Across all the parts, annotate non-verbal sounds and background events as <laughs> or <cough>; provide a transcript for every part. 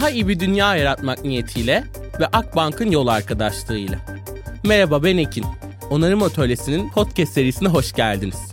Daha iyi bir dünya yaratmak niyetiyle ve Akbank'ın yol arkadaşlığıyla. Merhaba ben Ekin. Onarım Atölyesi'nin podcast serisine hoş geldiniz.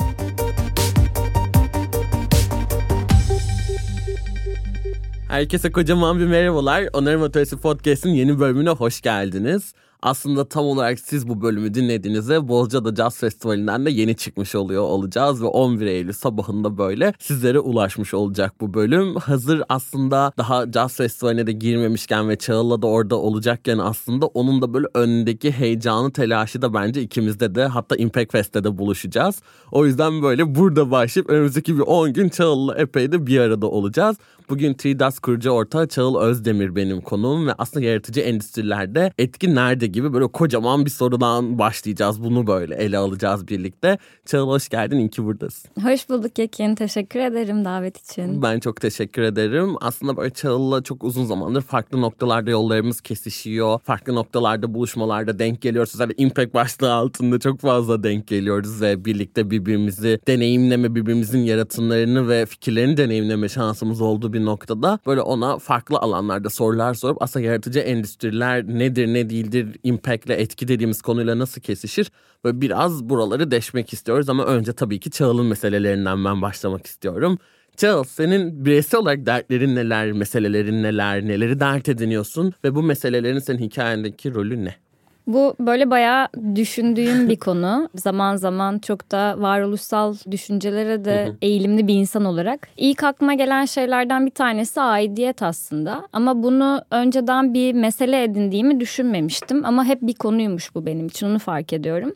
Herkese kocaman bir merhabalar. Onarım Atölyesi Podcast'in yeni bölümüne hoş geldiniz aslında tam olarak siz bu bölümü dinlediğinizde Bozcaada Jazz Festivali'nden de yeni çıkmış oluyor olacağız ve 11 Eylül sabahında böyle sizlere ulaşmış olacak bu bölüm. Hazır aslında daha Jazz Festivali'ne de girmemişken ve Çağıl'la da orada olacakken aslında onun da böyle önündeki heyecanı telaşı da bence ikimizde de hatta Impact Fest'te de buluşacağız. O yüzden böyle burada başlayıp önümüzdeki bir 10 gün Çağıl'la epey de bir arada olacağız. Bugün Tridas kurucu ortağı Çağıl Özdemir benim konuğum ve aslında yaratıcı endüstrilerde etki nerede gibi böyle kocaman bir sorudan başlayacağız. Bunu böyle ele alacağız birlikte. Çağıl hoş geldin. İyi ki buradasın. Hoş bulduk Yekin. Teşekkür ederim davet için. Ben çok teşekkür ederim. Aslında böyle Çağıl'la çok uzun zamandır farklı noktalarda yollarımız kesişiyor. Farklı noktalarda buluşmalarda denk geliyoruz. Özellikle Impact başlığı altında çok fazla denk geliyoruz ve birlikte birbirimizi deneyimleme, birbirimizin yaratımlarını ve fikirlerini deneyimleme şansımız olduğu bir noktada böyle ona farklı alanlarda sorular sorup aslında yaratıcı endüstriler nedir ne değildir impact ile etki dediğimiz konuyla nasıl kesişir böyle biraz buraları deşmek istiyoruz ama önce tabii ki Çağıl'ın meselelerinden ben başlamak istiyorum. Çağıl senin bireysel olarak dertlerin neler, meselelerin neler, neleri dert ediniyorsun ve bu meselelerin senin hikayendeki rolü ne? Bu böyle bayağı düşündüğüm bir konu. <laughs> Zaman zaman çok da varoluşsal düşüncelere de eğilimli bir insan olarak. İlk aklıma gelen şeylerden bir tanesi aidiyet aslında. Ama bunu önceden bir mesele edindiğimi düşünmemiştim. Ama hep bir konuymuş bu benim için onu fark ediyorum.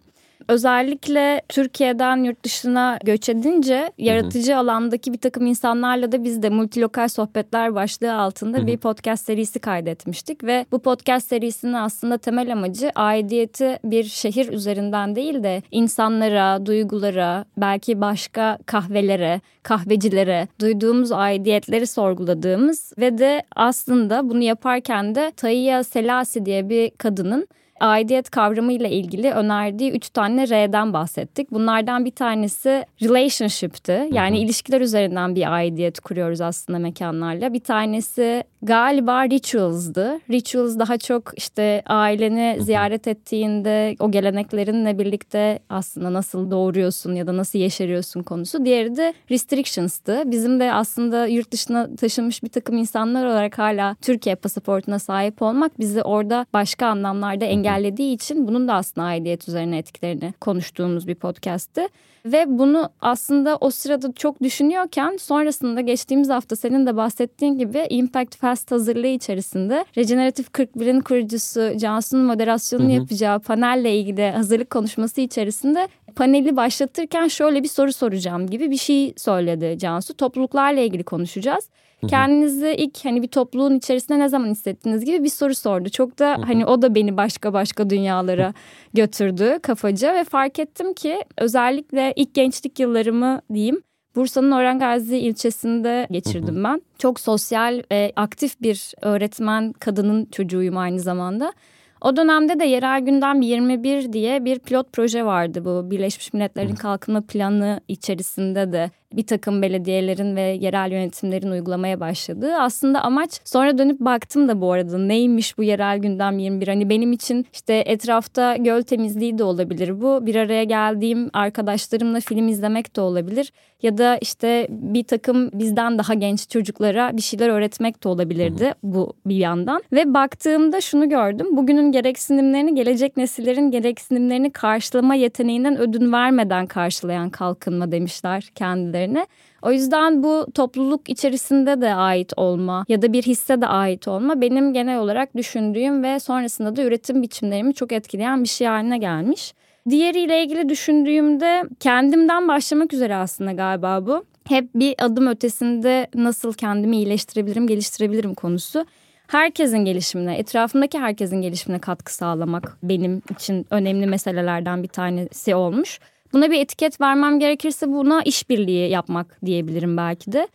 Özellikle Türkiye'den yurt dışına göç edince yaratıcı alandaki bir takım insanlarla da biz de multilokal sohbetler başlığı altında bir podcast serisi kaydetmiştik ve bu podcast serisinin aslında temel amacı aidiyeti bir şehir üzerinden değil de insanlara, duygulara, belki başka kahvelere, kahvecilere duyduğumuz aidiyetleri sorguladığımız ve de aslında bunu yaparken de Tayya Selasi diye bir kadının aidiyet kavramıyla ilgili önerdiği üç tane R'den bahsettik. Bunlardan bir tanesi relationship'ti. Yani ilişkiler üzerinden bir aidiyet kuruyoruz aslında mekanlarla. Bir tanesi galiba rituals'dı. Rituals daha çok işte aileni ziyaret ettiğinde o geleneklerinle birlikte aslında nasıl doğuruyorsun ya da nasıl yeşeriyorsun konusu. Diğeri de restrictions'tı. Bizim de aslında yurt dışına taşınmış bir takım insanlar olarak hala Türkiye pasaportuna sahip olmak bizi orada başka anlamlarda engel engellediği için bunun da aslında aidiyet üzerine etkilerini konuştuğumuz bir podcast'ti. Ve bunu aslında o sırada çok düşünüyorken sonrasında geçtiğimiz hafta senin de bahsettiğin gibi Impact Fest hazırlığı içerisinde Regeneratif 41'in kurucusu Cansu'nun moderasyonunu hı hı. yapacağı panelle ilgili hazırlık konuşması içerisinde paneli başlatırken şöyle bir soru soracağım gibi bir şey söyledi Cansu. Topluluklarla ilgili konuşacağız. Kendinizi ilk hani bir topluluğun içerisinde ne zaman hissettiniz gibi bir soru sordu. Çok da hani o da beni başka başka dünyalara götürdü kafaca ve fark ettim ki özellikle ilk gençlik yıllarımı diyeyim Bursa'nın Orhangazi ilçesinde geçirdim ben. Çok sosyal ve aktif bir öğretmen kadının çocuğuyum aynı zamanda. O dönemde de yerel gündem 21 diye bir pilot proje vardı bu Birleşmiş Milletler'in kalkınma planı içerisinde de bir takım belediyelerin ve yerel yönetimlerin uygulamaya başladığı. Aslında amaç sonra dönüp baktım da bu arada neymiş bu yerel gündem 21 hani benim için işte etrafta göl temizliği de olabilir bu. Bir araya geldiğim arkadaşlarımla film izlemek de olabilir ya da işte bir takım bizden daha genç çocuklara bir şeyler öğretmek de olabilirdi bu bir yandan. Ve baktığımda şunu gördüm. Bugünün gereksinimlerini gelecek nesillerin gereksinimlerini karşılama yeteneğinden ödün vermeden karşılayan kalkınma demişler kendileri üzerine. O yüzden bu topluluk içerisinde de ait olma ya da bir hisse de ait olma benim genel olarak düşündüğüm ve sonrasında da üretim biçimlerimi çok etkileyen bir şey haline gelmiş. Diğeriyle ilgili düşündüğümde kendimden başlamak üzere aslında galiba bu. Hep bir adım ötesinde nasıl kendimi iyileştirebilirim, geliştirebilirim konusu herkesin gelişimine, etrafındaki herkesin gelişimine katkı sağlamak benim için önemli meselelerden bir tanesi olmuş. Buna bir etiket vermem gerekirse buna işbirliği yapmak diyebilirim belki de.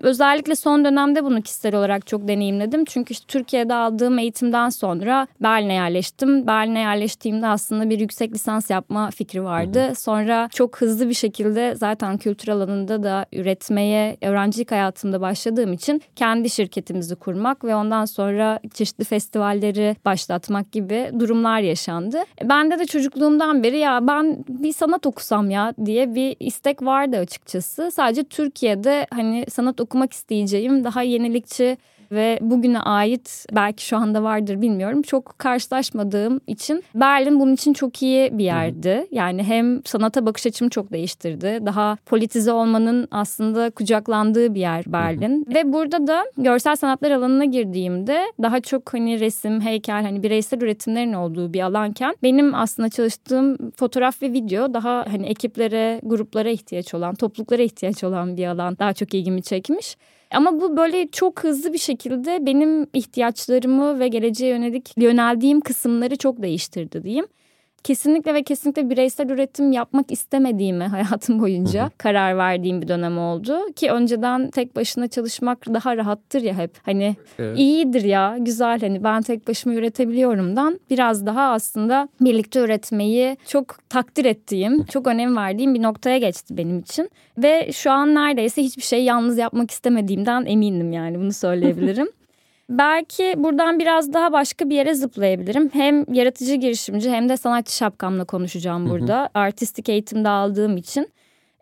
Özellikle son dönemde bunu kişisel olarak çok deneyimledim. Çünkü işte Türkiye'de aldığım eğitimden sonra Berlin'e yerleştim. Berlin'e yerleştiğimde aslında bir yüksek lisans yapma fikri vardı. Hı hı. Sonra çok hızlı bir şekilde zaten kültür alanında da üretmeye öğrencilik hayatımda başladığım için kendi şirketimizi kurmak ve ondan sonra çeşitli festivalleri başlatmak gibi durumlar yaşandı. Bende de çocukluğumdan beri ya ben bir sanat okusam ya diye bir istek vardı açıkçası. Sadece Türkiye'de hani sanat okumak isteyeceğim. Daha yenilikçi ve bugüne ait belki şu anda vardır bilmiyorum çok karşılaşmadığım için Berlin bunun için çok iyi bir yerdi. Yani hem sanata bakış açımı çok değiştirdi. Daha politize olmanın aslında kucaklandığı bir yer Berlin. Ve burada da görsel sanatlar alanına girdiğimde daha çok hani resim, heykel hani bireysel üretimlerin olduğu bir alanken benim aslında çalıştığım fotoğraf ve video daha hani ekiplere, gruplara ihtiyaç olan, topluluklara ihtiyaç olan bir alan daha çok ilgimi çekmiş. Ama bu böyle çok hızlı bir şekilde benim ihtiyaçlarımı ve geleceğe yönelik yöneldiğim kısımları çok değiştirdi diyeyim kesinlikle ve kesinlikle bireysel üretim yapmak istemediğimi hayatım boyunca hı hı. karar verdiğim bir dönem oldu. Ki önceden tek başına çalışmak daha rahattır ya hep. Hani evet. iyidir ya güzel hani ben tek başıma üretebiliyorumdan biraz daha aslında birlikte üretmeyi çok takdir ettiğim, çok önem verdiğim bir noktaya geçti benim için. Ve şu an neredeyse hiçbir şey yalnız yapmak istemediğimden eminim yani bunu söyleyebilirim. <laughs> Belki buradan biraz daha başka bir yere zıplayabilirim. Hem yaratıcı girişimci hem de sanatçı şapkamla konuşacağım burada. Hı hı. Artistik eğitimde aldığım için.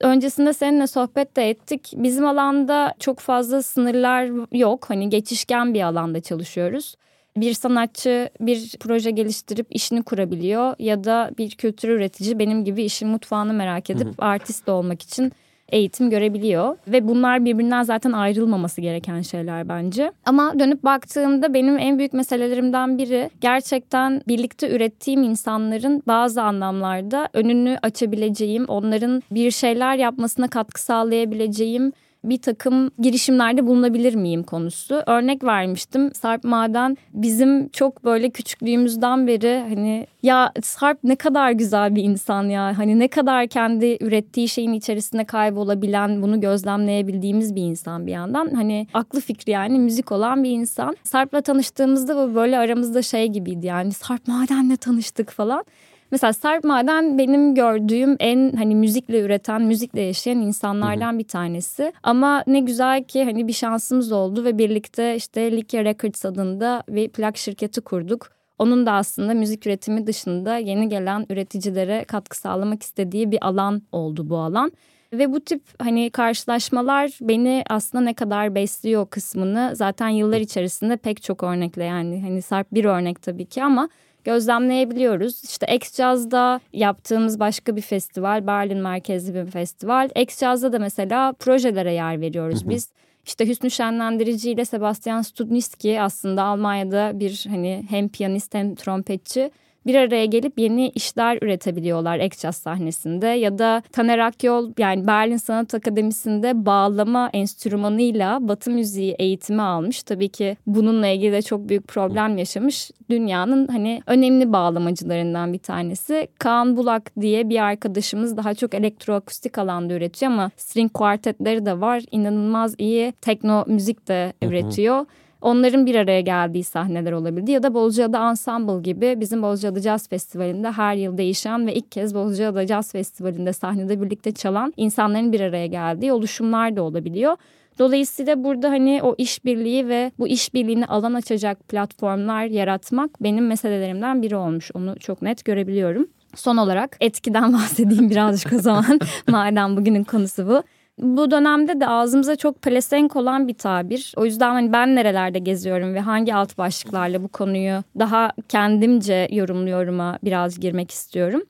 Öncesinde seninle sohbet de ettik. Bizim alanda çok fazla sınırlar yok. Hani geçişken bir alanda çalışıyoruz. Bir sanatçı bir proje geliştirip işini kurabiliyor ya da bir kültür üretici benim gibi işin mutfağını merak edip hı hı. artist olmak için eğitim görebiliyor ve bunlar birbirinden zaten ayrılmaması gereken şeyler bence. Ama dönüp baktığımda benim en büyük meselelerimden biri gerçekten birlikte ürettiğim insanların bazı anlamlarda önünü açabileceğim, onların bir şeyler yapmasına katkı sağlayabileceğim bir takım girişimlerde bulunabilir miyim konusu. Örnek vermiştim. Sarp Maden bizim çok böyle küçüklüğümüzden beri hani ya Sarp ne kadar güzel bir insan ya. Hani ne kadar kendi ürettiği şeyin içerisinde kaybolabilen, bunu gözlemleyebildiğimiz bir insan bir yandan. Hani aklı fikri yani müzik olan bir insan. Sarp'la tanıştığımızda bu böyle aramızda şey gibiydi yani. Sarp Maden'le tanıştık falan. Mesela Sarp Maden benim gördüğüm en hani müzikle üreten, müzikle yaşayan insanlardan bir tanesi. Ama ne güzel ki hani bir şansımız oldu ve birlikte işte Likya Records adında bir plak şirketi kurduk. Onun da aslında müzik üretimi dışında yeni gelen üreticilere katkı sağlamak istediği bir alan oldu bu alan. Ve bu tip hani karşılaşmalar beni aslında ne kadar besliyor kısmını zaten yıllar içerisinde pek çok örnekle yani hani Sarp bir örnek tabii ki ama gözlemleyebiliyoruz. İşte X-Jazz'da yaptığımız başka bir festival, Berlin merkezli bir festival. X-Jazz'da da mesela projelere yer veriyoruz biz. İşte Hüsnü Şenlendirici ile Sebastian Studniski aslında Almanya'da bir hani hem piyanist hem trompetçi bir araya gelip yeni işler üretebiliyorlar Ekçaz sahnesinde ya da Taner Akyol yani Berlin Sanat Akademisi'nde bağlama enstrümanıyla batı müziği eğitimi almış. Tabii ki bununla ilgili de çok büyük problem yaşamış. Dünyanın hani önemli bağlamacılarından bir tanesi. Kaan Bulak diye bir arkadaşımız daha çok elektroakustik alanda üretiyor ama string kuartetleri de var. İnanılmaz iyi tekno müzik de üretiyor. Onların bir araya geldiği sahneler olabildi ya da Bozcaada Ensemble gibi bizim Bozcaada Jazz Festivali'nde her yıl değişen ve ilk kez Bozcaada Jazz Festivali'nde sahnede birlikte çalan insanların bir araya geldiği oluşumlar da olabiliyor. Dolayısıyla burada hani o işbirliği ve bu işbirliğini alan açacak platformlar yaratmak benim meselelerimden biri olmuş. Onu çok net görebiliyorum. Son olarak etkiden <laughs> bahsedeyim birazcık o zaman. <laughs> Madem bugünün konusu bu. Bu dönemde de ağzımıza çok pelesenk olan bir tabir. O yüzden hani ben nerelerde geziyorum ve hangi alt başlıklarla bu konuyu daha kendimce yorumluyorum'a biraz girmek istiyorum.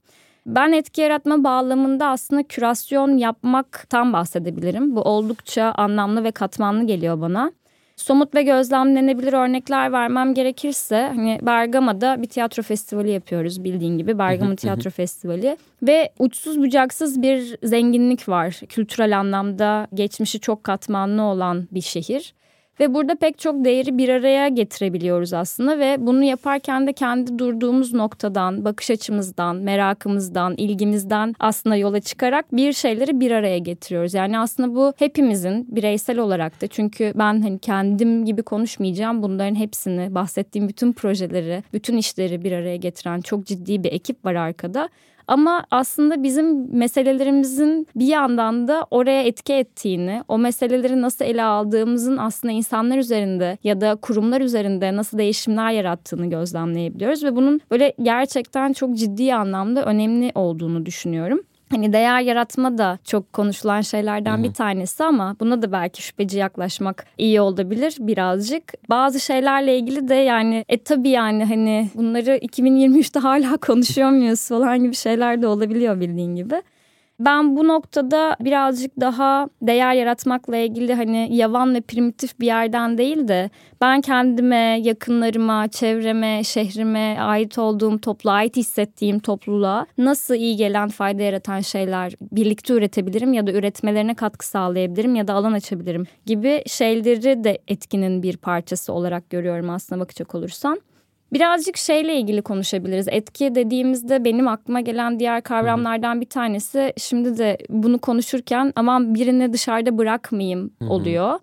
Ben etki yaratma bağlamında aslında kürasyon yapmaktan bahsedebilirim. Bu oldukça anlamlı ve katmanlı geliyor bana. Somut ve gözlemlenebilir örnekler vermem gerekirse hani Bergama'da bir tiyatro festivali yapıyoruz bildiğin gibi Bergama Tiyatro Festivali ve uçsuz bucaksız bir zenginlik var. Kültürel anlamda geçmişi çok katmanlı olan bir şehir. Ve burada pek çok değeri bir araya getirebiliyoruz aslında ve bunu yaparken de kendi durduğumuz noktadan, bakış açımızdan, merakımızdan, ilgimizden aslında yola çıkarak bir şeyleri bir araya getiriyoruz. Yani aslında bu hepimizin bireysel olarak da çünkü ben hani kendim gibi konuşmayacağım. Bunların hepsini bahsettiğim bütün projeleri, bütün işleri bir araya getiren çok ciddi bir ekip var arkada. Ama aslında bizim meselelerimizin bir yandan da oraya etki ettiğini, o meseleleri nasıl ele aldığımızın aslında insanlar üzerinde ya da kurumlar üzerinde nasıl değişimler yarattığını gözlemleyebiliyoruz ve bunun böyle gerçekten çok ciddi anlamda önemli olduğunu düşünüyorum. Hani değer yaratma da çok konuşulan şeylerden Hı-hı. bir tanesi ama buna da belki şüpheci yaklaşmak iyi olabilir birazcık. Bazı şeylerle ilgili de yani e tabii yani hani bunları 2023'te hala <laughs> konuşuyor muyuz falan gibi şeyler de olabiliyor bildiğin gibi. Ben bu noktada birazcık daha değer yaratmakla ilgili hani yavan ve primitif bir yerden değil de ben kendime, yakınlarıma, çevreme, şehrime ait olduğum topluluğa, ait hissettiğim topluluğa nasıl iyi gelen, fayda yaratan şeyler birlikte üretebilirim ya da üretmelerine katkı sağlayabilirim ya da alan açabilirim gibi şeyleri de etkinin bir parçası olarak görüyorum aslında bakacak olursan. Birazcık şeyle ilgili konuşabiliriz. Etki dediğimizde benim aklıma gelen diğer kavramlardan bir tanesi şimdi de bunu konuşurken aman birini dışarıda bırakmayayım oluyor.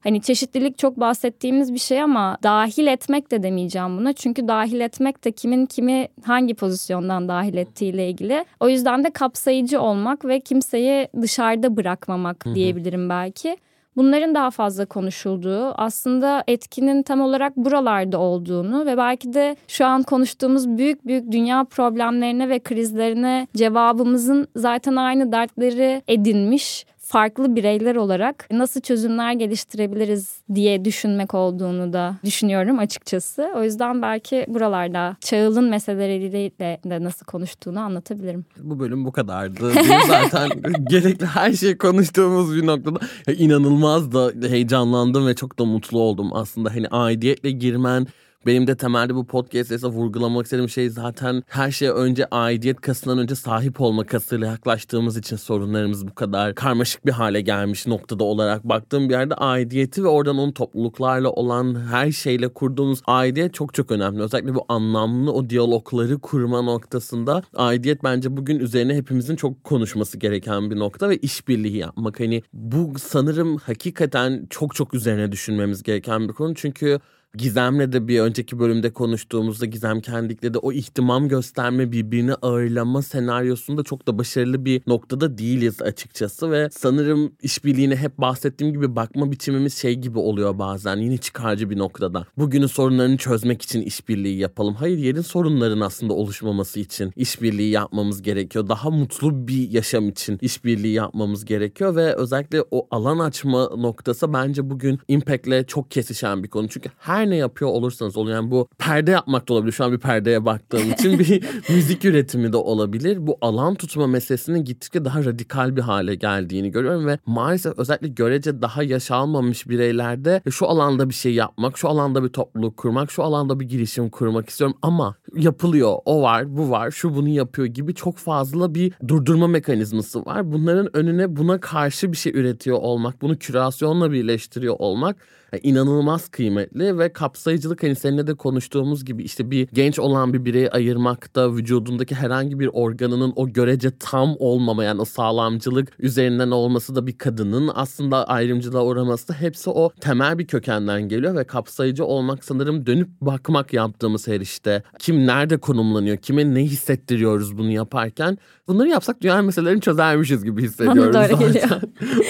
Hani çeşitlilik çok bahsettiğimiz bir şey ama dahil etmek de demeyeceğim buna. Çünkü dahil etmek de kimin kimi hangi pozisyondan dahil ettiğiyle ilgili. O yüzden de kapsayıcı olmak ve kimseyi dışarıda bırakmamak diyebilirim belki bunların daha fazla konuşulduğu aslında etkinin tam olarak buralarda olduğunu ve belki de şu an konuştuğumuz büyük büyük dünya problemlerine ve krizlerine cevabımızın zaten aynı dertleri edinmiş farklı bireyler olarak nasıl çözümler geliştirebiliriz diye düşünmek olduğunu da düşünüyorum açıkçası. O yüzden belki buralarda çağılın meseleleriyle de nasıl konuştuğunu anlatabilirim. Bu bölüm bu kadardı. zaten <laughs> gerekli her şeyi konuştuğumuz bir noktada inanılmaz da heyecanlandım ve çok da mutlu oldum aslında. Hani aidiyetle girmen benim de temelde bu podcast'te vurgulamak istediğim şey zaten her şeye önce aidiyet kasından önce sahip olma kasıyla yaklaştığımız için sorunlarımız bu kadar karmaşık bir hale gelmiş noktada olarak baktığım bir yerde aidiyeti ve oradan onun topluluklarla olan her şeyle kurduğumuz aidiyet çok çok önemli. Özellikle bu anlamlı o diyalogları kurma noktasında aidiyet bence bugün üzerine hepimizin çok konuşması gereken bir nokta ve işbirliği yapmak. Hani bu sanırım hakikaten çok çok üzerine düşünmemiz gereken bir konu. Çünkü Gizem'le de bir önceki bölümde konuştuğumuzda Gizem Kendik'le de o ihtimam gösterme birbirini ağırlama senaryosunda çok da başarılı bir noktada değiliz açıkçası ve sanırım işbirliğine hep bahsettiğim gibi bakma biçimimiz şey gibi oluyor bazen yine çıkarcı bir noktada. Bugünün sorunlarını çözmek için işbirliği yapalım. Hayır yerin sorunların aslında oluşmaması için işbirliği yapmamız gerekiyor. Daha mutlu bir yaşam için işbirliği yapmamız gerekiyor ve özellikle o alan açma noktası bence bugün Impact'le çok kesişen bir konu. Çünkü her her ne yapıyor olursanız olun yani bu perde yapmak da olabilir. Şu an bir perdeye baktığım <laughs> için bir müzik üretimi de olabilir. Bu alan tutma meselesinin gittikçe daha radikal bir hale geldiğini görüyorum ve maalesef özellikle görece daha yaş almamış bireylerde şu alanda bir şey yapmak, şu alanda bir topluluk kurmak, şu alanda bir girişim kurmak istiyorum ama yapılıyor. O var, bu var, şu bunu yapıyor gibi çok fazla bir durdurma mekanizması var. Bunların önüne buna karşı bir şey üretiyor olmak, bunu kürasyonla birleştiriyor olmak yani inanılmaz kıymetli ve kapsayıcılık hani seninle de konuştuğumuz gibi işte bir genç olan bir bireyi ayırmakta vücudundaki herhangi bir organının o görece tam olmama yani o sağlamcılık üzerinden olması da bir kadının aslında ayrımcılığa uğraması da hepsi o temel bir kökenden geliyor ve kapsayıcı olmak sanırım dönüp bakmak yaptığımız her işte. Kim nerede konumlanıyor, kime ne hissettiriyoruz bunu yaparken bunları yapsak dünya meselelerini çözermişiz gibi hissediyoruz Bana zaten. <laughs> Geliyor.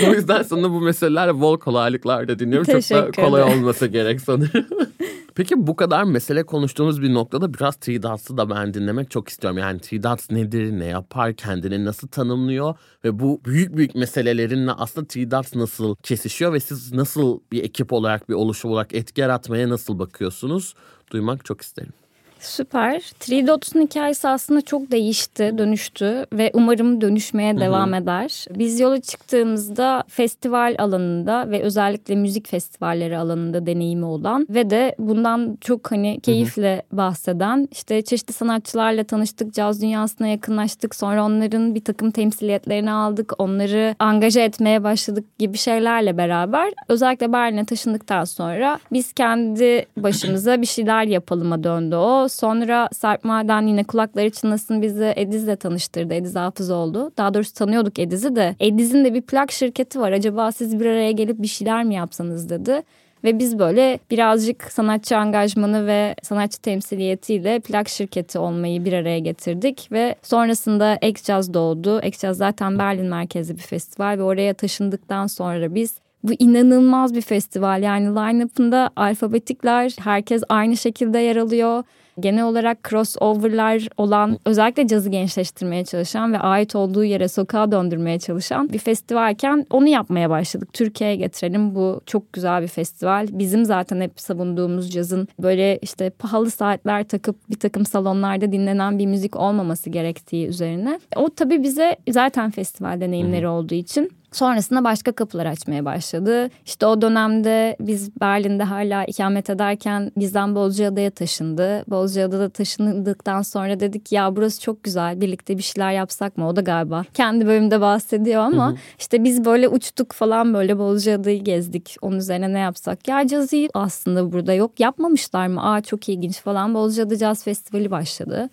o yüzden sana bu meseleler bol kolaylıklar da dinliyorum. Çok da kolay olmasa gerek sanırım. <laughs> Peki bu kadar mesele konuştuğumuz bir noktada biraz T-Dots'ı da ben dinlemek çok istiyorum. Yani T-Dots nedir, ne yapar, kendini nasıl tanımlıyor ve bu büyük büyük meselelerinle aslında T-Dots nasıl kesişiyor ve siz nasıl bir ekip olarak, bir oluşum olarak etki yaratmaya nasıl bakıyorsunuz? Duymak çok isterim. Süper. Three Dots'un hikayesi aslında çok değişti, dönüştü ve umarım dönüşmeye Hı-hı. devam eder. Biz yola çıktığımızda festival alanında ve özellikle müzik festivalleri alanında deneyimi olan ve de bundan çok hani keyifle Hı-hı. bahseden işte çeşitli sanatçılarla tanıştık, caz dünyasına yakınlaştık. Sonra onların bir takım temsiliyetlerini aldık, onları angaja etmeye başladık gibi şeylerle beraber özellikle Berlin'e taşındıktan sonra biz kendi başımıza bir şeyler yapalıma döndü o. Sonra Sarp Maden yine kulakları çınlasın bizi Ediz'le tanıştırdı. Ediz Hafız oldu. Daha doğrusu tanıyorduk Ediz'i de. Ediz'in de bir plak şirketi var. Acaba siz bir araya gelip bir şeyler mi yapsanız dedi. Ve biz böyle birazcık sanatçı angajmanı ve sanatçı temsiliyetiyle plak şirketi olmayı bir araya getirdik. Ve sonrasında Ekcaz doğdu. Ekcaz zaten Berlin merkezli bir festival ve oraya taşındıktan sonra biz bu inanılmaz bir festival. Yani line-up'ında alfabetikler herkes aynı şekilde yer alıyor genel olarak crossoverlar olan özellikle cazı gençleştirmeye çalışan ve ait olduğu yere sokağa döndürmeye çalışan bir festivalken onu yapmaya başladık. Türkiye'ye getirelim bu çok güzel bir festival. Bizim zaten hep savunduğumuz cazın böyle işte pahalı saatler takıp bir takım salonlarda dinlenen bir müzik olmaması gerektiği üzerine. O tabii bize zaten festival deneyimleri olduğu için Sonrasında başka kapılar açmaya başladı. İşte o dönemde biz Berlin'de hala ikamet ederken Gizem Bozcaada'ya taşındı. Bozcaada'da taşındıktan sonra dedik ya burası çok güzel birlikte bir şeyler yapsak mı? O da galiba kendi bölümde bahsediyor ama hı hı. işte biz böyle uçtuk falan böyle Bozcaada'yı gezdik. Onun üzerine ne yapsak? Ya cazı aslında burada yok yapmamışlar mı? Aa çok ilginç falan. Bozcaada Caz Festivali başladı.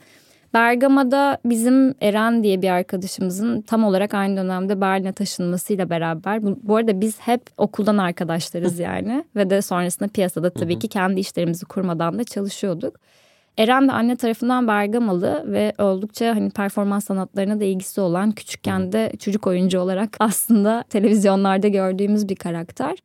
Bergama'da bizim Eren diye bir arkadaşımızın tam olarak aynı dönemde Berlin'e taşınmasıyla beraber bu, bu arada biz hep okuldan arkadaşlarız yani ve de sonrasında piyasada tabii ki kendi işlerimizi kurmadan da çalışıyorduk. Eren de anne tarafından Bergamalı ve oldukça hani performans sanatlarına da ilgisi olan küçükken de çocuk oyuncu olarak <laughs> aslında televizyonlarda gördüğümüz bir karakter.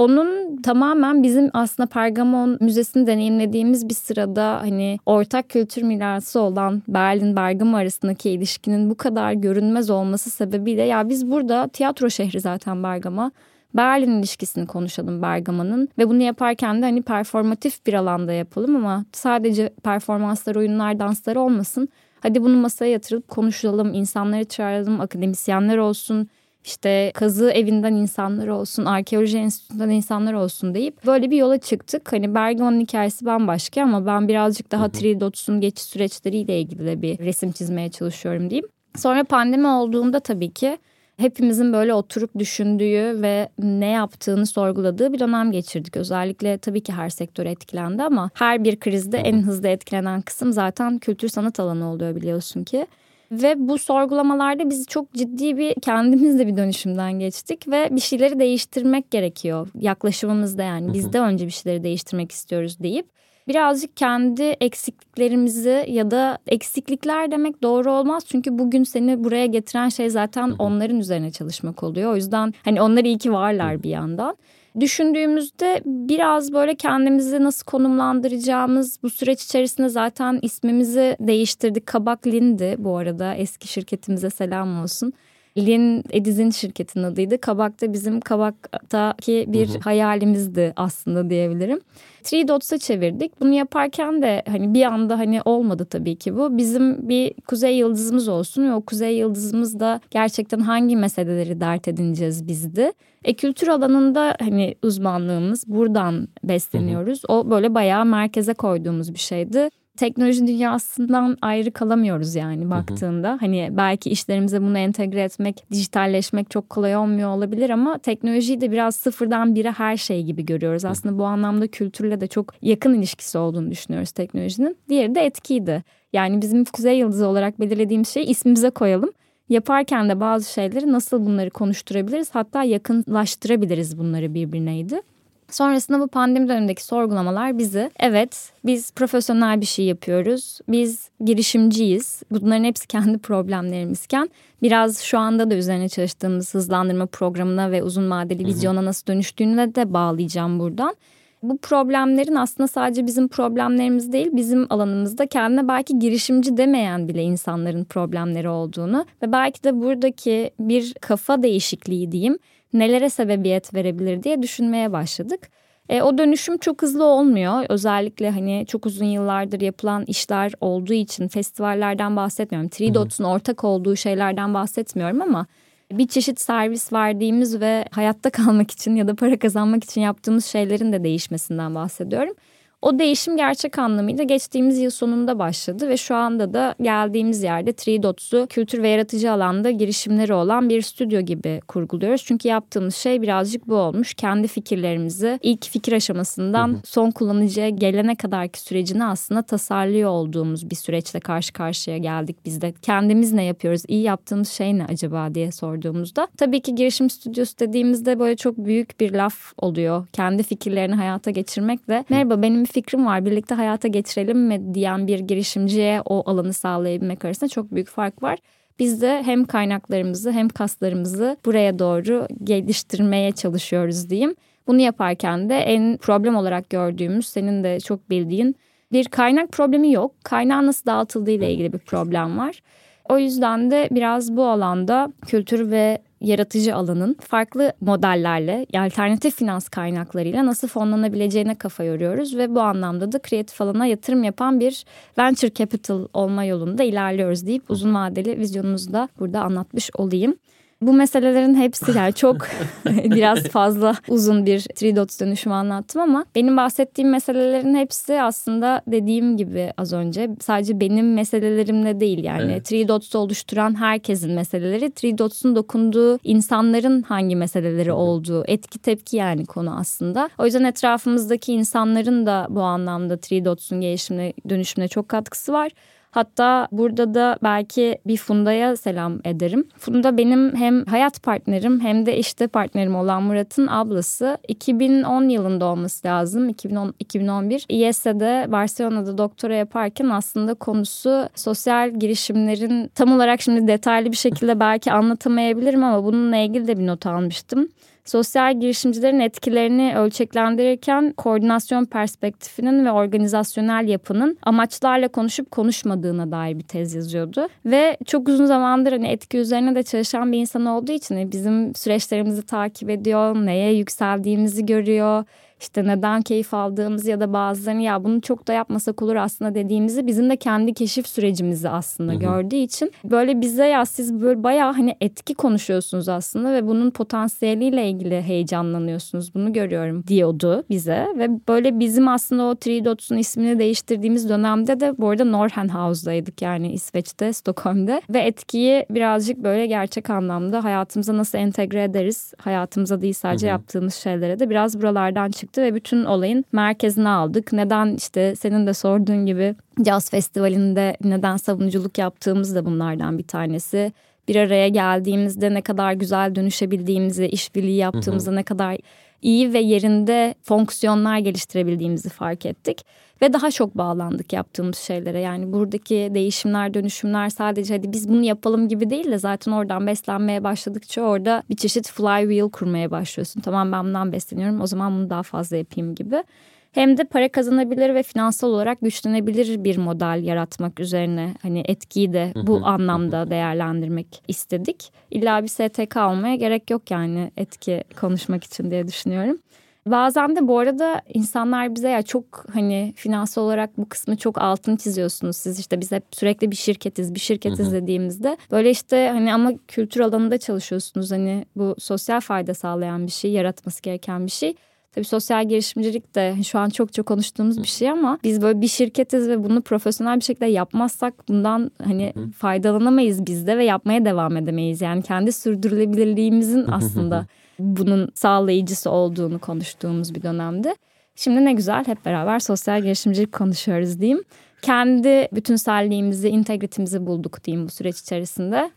Onun tamamen bizim aslında Pergamon Müzesi'ni deneyimlediğimiz bir sırada hani ortak kültür mirası olan Berlin Bergama arasındaki ilişkinin bu kadar görünmez olması sebebiyle ya biz burada tiyatro şehri zaten Bergama. Berlin ilişkisini konuşalım Bergama'nın ve bunu yaparken de hani performatif bir alanda yapalım ama sadece performanslar, oyunlar, danslar olmasın. Hadi bunu masaya yatırıp konuşalım, insanları çağıralım, akademisyenler olsun, işte kazı evinden insanlar olsun, arkeoloji enstitüsünden insanlar olsun deyip böyle bir yola çıktık. Hani Bergama'nın hikayesi bambaşka ama ben birazcık daha Tridot'un geçiş süreçleriyle ilgili de bir resim çizmeye çalışıyorum diyeyim. Sonra pandemi olduğunda tabii ki hepimizin böyle oturup düşündüğü ve ne yaptığını sorguladığı bir dönem geçirdik. Özellikle tabii ki her sektör etkilendi ama her bir krizde en hızlı etkilenen kısım zaten kültür sanat alanı oluyor biliyorsun ki. Ve bu sorgulamalarda biz çok ciddi bir kendimizde bir dönüşümden geçtik ve bir şeyleri değiştirmek gerekiyor. Yaklaşımımızda yani biz de önce bir şeyleri değiştirmek istiyoruz deyip birazcık kendi eksikliklerimizi ya da eksiklikler demek doğru olmaz. Çünkü bugün seni buraya getiren şey zaten onların üzerine çalışmak oluyor. O yüzden hani onlar iyi ki varlar bir yandan düşündüğümüzde biraz böyle kendimizi nasıl konumlandıracağımız bu süreç içerisinde zaten ismimizi değiştirdik. Kabak Lindi bu arada eski şirketimize selam olsun. Lin Ediz'in şirketinin adıydı. Kabak da bizim Kabak'taki bir hı hı. hayalimizdi aslında diyebilirim. Three Dots'a çevirdik. Bunu yaparken de hani bir anda hani olmadı tabii ki bu. Bizim bir kuzey yıldızımız olsun ve o kuzey yıldızımız da gerçekten hangi meseleleri dert edineceğiz bizdi. E kültür alanında hani uzmanlığımız buradan besleniyoruz. O böyle bayağı merkeze koyduğumuz bir şeydi teknoloji dünyasından ayrı kalamıyoruz yani baktığında. Hı hı. Hani belki işlerimize bunu entegre etmek, dijitalleşmek çok kolay olmuyor olabilir ama teknolojiyi de biraz sıfırdan bire her şey gibi görüyoruz. Aslında bu anlamda kültürle de çok yakın ilişkisi olduğunu düşünüyoruz teknolojinin. Diğeri de etkiydi. Yani bizim Kuzey Yıldızı olarak belirlediğimiz şeyi ismimize koyalım. Yaparken de bazı şeyleri nasıl bunları konuşturabiliriz hatta yakınlaştırabiliriz bunları birbirineydi. Sonrasında bu pandemi dönemindeki sorgulamalar bizi evet biz profesyonel bir şey yapıyoruz. Biz girişimciyiz. Bunların hepsi kendi problemlerimizken biraz şu anda da üzerine çalıştığımız hızlandırma programına ve uzun vadeli vizyona nasıl dönüştüğüne de bağlayacağım buradan. Bu problemlerin aslında sadece bizim problemlerimiz değil, bizim alanımızda kendine belki girişimci demeyen bile insanların problemleri olduğunu ve belki de buradaki bir kafa değişikliği diyeyim nelere sebebiyet verebilir diye düşünmeye başladık. E, o dönüşüm çok hızlı olmuyor. Özellikle hani çok uzun yıllardır yapılan işler olduğu için festivallerden bahsetmiyorum. Three Dots'un ortak olduğu şeylerden bahsetmiyorum ama bir çeşit servis verdiğimiz ve hayatta kalmak için ya da para kazanmak için yaptığımız şeylerin de değişmesinden bahsediyorum. O değişim gerçek anlamıyla geçtiğimiz yıl sonunda başladı ve şu anda da geldiğimiz yerde Three Dots'u kültür ve yaratıcı alanda girişimleri olan bir stüdyo gibi kurguluyoruz. Çünkü yaptığımız şey birazcık bu olmuş. Kendi fikirlerimizi ilk fikir aşamasından hı hı. son kullanıcıya gelene kadarki sürecini aslında tasarlıyor olduğumuz bir süreçle karşı karşıya geldik biz de. Kendimiz ne yapıyoruz? İyi yaptığımız şey ne acaba diye sorduğumuzda. Tabii ki girişim stüdyosu dediğimizde böyle çok büyük bir laf oluyor. Kendi fikirlerini hayata geçirmekle. Merhaba benim fikrim var birlikte hayata geçirelim mi diyen bir girişimciye o alanı sağlayabilmek arasında çok büyük fark var. Biz de hem kaynaklarımızı hem kaslarımızı buraya doğru geliştirmeye çalışıyoruz diyeyim. Bunu yaparken de en problem olarak gördüğümüz senin de çok bildiğin bir kaynak problemi yok. Kaynağın nasıl dağıtıldığı ile ilgili bir problem var. O yüzden de biraz bu alanda kültür ve yaratıcı alanın farklı modellerle, alternatif finans kaynaklarıyla nasıl fonlanabileceğine kafa yoruyoruz ve bu anlamda da kreatif alana yatırım yapan bir venture capital olma yolunda ilerliyoruz deyip uzun vadeli vizyonumuzu da burada anlatmış olayım. Bu meselelerin hepsi yani çok <laughs> biraz fazla uzun bir three dots dönüşümü anlattım ama benim bahsettiğim meselelerin hepsi aslında dediğim gibi az önce sadece benim meselelerimle değil yani evet. three dots'u oluşturan herkesin meseleleri three dots'un dokunduğu insanların hangi meseleleri olduğu etki tepki yani konu aslında. O yüzden etrafımızdaki insanların da bu anlamda three dots'un gelişimine dönüşümüne çok katkısı var. Hatta burada da belki bir Funda'ya selam ederim. Funda benim hem hayat partnerim hem de işte partnerim olan Murat'ın ablası. 2010 yılında olması lazım. 2010 2011 İES'de Barcelona'da doktora yaparken aslında konusu sosyal girişimlerin tam olarak şimdi detaylı bir şekilde belki anlatamayabilirim ama bununla ilgili de bir not almıştım sosyal girişimcilerin etkilerini ölçeklendirirken koordinasyon perspektifinin ve organizasyonel yapının amaçlarla konuşup konuşmadığına dair bir tez yazıyordu. Ve çok uzun zamandır hani etki üzerine de çalışan bir insan olduğu için hani bizim süreçlerimizi takip ediyor, neye yükseldiğimizi görüyor işte neden keyif aldığımız ya da bazılarını ya bunu çok da yapmasak olur aslında dediğimizi bizim de kendi keşif sürecimizi aslında Hı-hı. gördüğü için böyle bize ya siz böyle bayağı hani etki konuşuyorsunuz aslında ve bunun potansiyeliyle ilgili heyecanlanıyorsunuz bunu görüyorum diyordu bize ve böyle bizim aslında o Three Dots'un ismini değiştirdiğimiz dönemde de bu arada Norhenhaus'daydık yani İsveç'te Stockholm'de ve etkiyi birazcık böyle gerçek anlamda hayatımıza nasıl entegre ederiz hayatımıza değil sadece Hı-hı. yaptığımız şeylere de biraz buralardan çık çıktı ve bütün olayın merkezine aldık. Neden işte senin de sorduğun gibi Jazz Festivali'nde neden savunuculuk yaptığımız da bunlardan bir tanesi. Bir araya geldiğimizde ne kadar güzel dönüşebildiğimizi, işbirliği yaptığımızda ne kadar iyi ve yerinde fonksiyonlar geliştirebildiğimizi fark ettik ve daha çok bağlandık yaptığımız şeylere. Yani buradaki değişimler, dönüşümler sadece hadi biz bunu yapalım gibi değil de zaten oradan beslenmeye başladıkça orada bir çeşit flywheel kurmaya başlıyorsun. Tamam ben bundan besleniyorum o zaman bunu daha fazla yapayım gibi hem de para kazanabilir ve finansal olarak güçlenebilir bir model yaratmak üzerine hani etkiyi de bu anlamda değerlendirmek istedik. İlla bir STK olmaya gerek yok yani etki konuşmak için diye düşünüyorum. Bazen de bu arada insanlar bize ya çok hani finansal olarak bu kısmı çok altın çiziyorsunuz. Siz işte biz hep sürekli bir şirketiz, bir şirketiz dediğimizde böyle işte hani ama kültür alanında çalışıyorsunuz. Hani bu sosyal fayda sağlayan bir şey, yaratması gereken bir şey. Tabii sosyal girişimcilik de şu an çok çok konuştuğumuz bir şey ama biz böyle bir şirketiz ve bunu profesyonel bir şekilde yapmazsak bundan hani faydalanamayız biz de ve yapmaya devam edemeyiz. Yani kendi sürdürülebilirliğimizin aslında bunun sağlayıcısı olduğunu konuştuğumuz bir dönemde. Şimdi ne güzel hep beraber sosyal girişimcilik konuşuyoruz diyeyim. Kendi bütünselliğimizi, integritimizi bulduk diyeyim bu süreç içerisinde.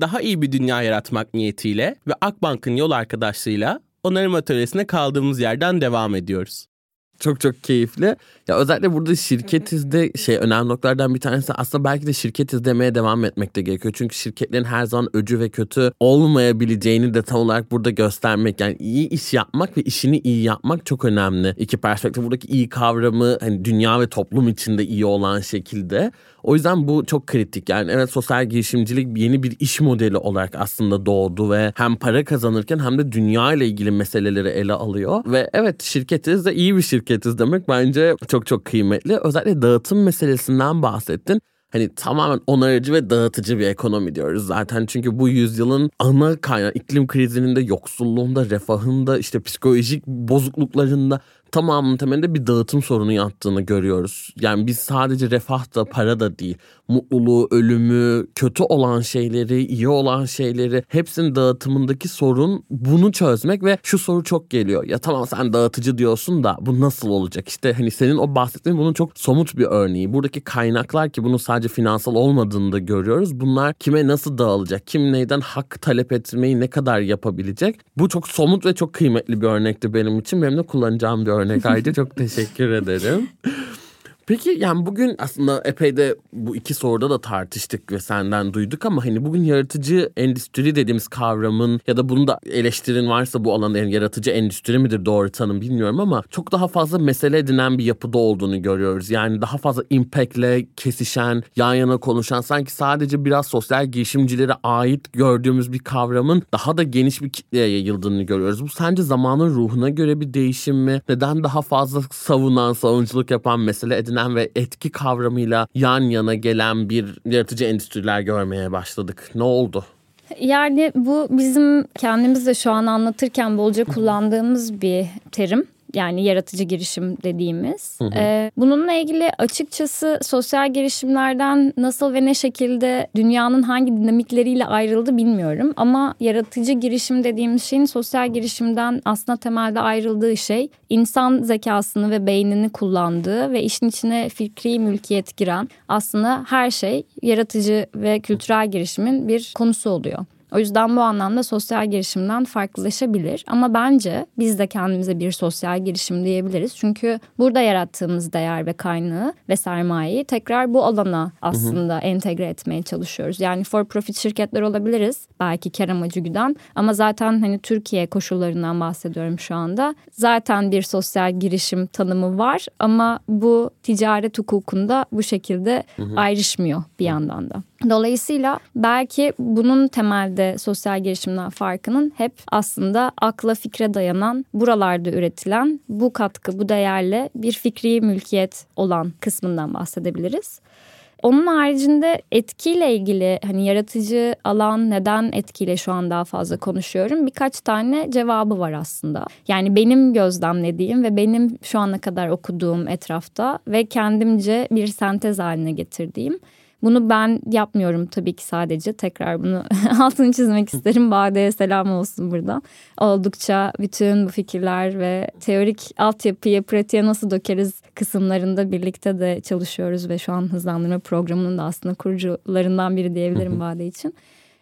Daha iyi bir dünya yaratmak niyetiyle ve Akbank'ın yol arkadaşlığıyla onarım atölyesine kaldığımız yerden devam ediyoruz. Çok çok keyifli. Ya özellikle burada şirketizde şey önemli noktalardan bir tanesi aslında belki de şirketiz demeye devam etmek de gerekiyor. Çünkü şirketlerin her zaman öcü ve kötü olmayabileceğini de tam olarak burada göstermek. Yani iyi iş yapmak ve işini iyi yapmak çok önemli. İki perspektif buradaki iyi kavramı hani dünya ve toplum içinde iyi olan şekilde O yüzden bu çok kritik. Yani evet sosyal girişimcilik yeni bir iş modeli olarak aslında doğdu ve hem para kazanırken hem de dünya ile ilgili meseleleri ele alıyor. Ve evet şirketiz de iyi bir şirketiz demek bence çok çok kıymetli. Özellikle dağıtım meselesinden bahsettin hani tamamen onarıcı ve dağıtıcı bir ekonomi diyoruz zaten. Çünkü bu yüzyılın ana kaynağı iklim krizinin de yoksulluğunda, refahında, işte psikolojik bozukluklarında tamamının temelinde bir dağıtım sorunu yattığını görüyoruz. Yani biz sadece refah da para da değil. Mutluluğu, ölümü, kötü olan şeyleri, iyi olan şeyleri hepsinin dağıtımındaki sorun bunu çözmek ve şu soru çok geliyor. Ya tamam sen dağıtıcı diyorsun da bu nasıl olacak? İşte hani senin o bahsettiğin bunun çok somut bir örneği. Buradaki kaynaklar ki bunun sadece finansal olmadığını da görüyoruz. Bunlar kime nasıl dağılacak? Kim neyden hak talep etmeyi ne kadar yapabilecek? Bu çok somut ve çok kıymetli bir örnekti benim için. Benim de kullanacağım bir örnek örnek Ayça. Çok teşekkür ederim. <laughs> Peki yani bugün aslında epey de bu iki soruda da tartıştık ve senden duyduk ama hani bugün yaratıcı endüstri dediğimiz kavramın ya da bunu da eleştirin varsa bu alanda yani yaratıcı endüstri midir doğru tanım bilmiyorum ama çok daha fazla mesele edinen bir yapıda olduğunu görüyoruz. Yani daha fazla impactle kesişen, yan yana konuşan sanki sadece biraz sosyal girişimcilere ait gördüğümüz bir kavramın daha da geniş bir kitleye yayıldığını görüyoruz. Bu sence zamanın ruhuna göre bir değişim mi? Neden daha fazla savunan, savunuculuk yapan mesele edinen edinen ve etki kavramıyla yan yana gelen bir yaratıcı endüstriler görmeye başladık. Ne oldu? Yani bu bizim kendimiz de şu an anlatırken bolca kullandığımız bir terim yani yaratıcı girişim dediğimiz. Hı hı. Ee, bununla ilgili açıkçası sosyal girişimlerden nasıl ve ne şekilde dünyanın hangi dinamikleriyle ayrıldı bilmiyorum. Ama yaratıcı girişim dediğimiz şeyin sosyal girişimden aslında temelde ayrıldığı şey insan zekasını ve beynini kullandığı ve işin içine fikri mülkiyet giren aslında her şey yaratıcı ve kültürel girişimin bir konusu oluyor. O yüzden bu anlamda sosyal girişimden farklılaşabilir. Ama bence biz de kendimize bir sosyal girişim diyebiliriz. Çünkü burada yarattığımız değer ve kaynağı ve sermayeyi tekrar bu alana aslında hı hı. entegre etmeye çalışıyoruz. Yani for profit şirketler olabiliriz. Belki kar amacı güden ama zaten hani Türkiye koşullarından bahsediyorum şu anda. Zaten bir sosyal girişim tanımı var ama bu ticaret hukukunda bu şekilde hı hı. ayrışmıyor bir yandan da. Dolayısıyla belki bunun temelde sosyal girişimden farkının hep aslında akla fikre dayanan buralarda üretilen bu katkı bu değerle bir fikri mülkiyet olan kısmından bahsedebiliriz. Onun haricinde etkiyle ilgili hani yaratıcı alan neden etkiyle şu an daha fazla konuşuyorum. Birkaç tane cevabı var aslında. Yani benim gözlemlediğim ve benim şu ana kadar okuduğum etrafta ve kendimce bir sentez haline getirdiğim bunu ben yapmıyorum tabii ki sadece. Tekrar bunu <laughs> altını çizmek isterim. Bade'ye selam olsun buradan. Oldukça bütün bu fikirler ve teorik altyapıyı pratiğe nasıl dökeriz kısımlarında birlikte de çalışıyoruz ve şu an hızlandırma programının da aslında kurucularından biri diyebilirim Bade için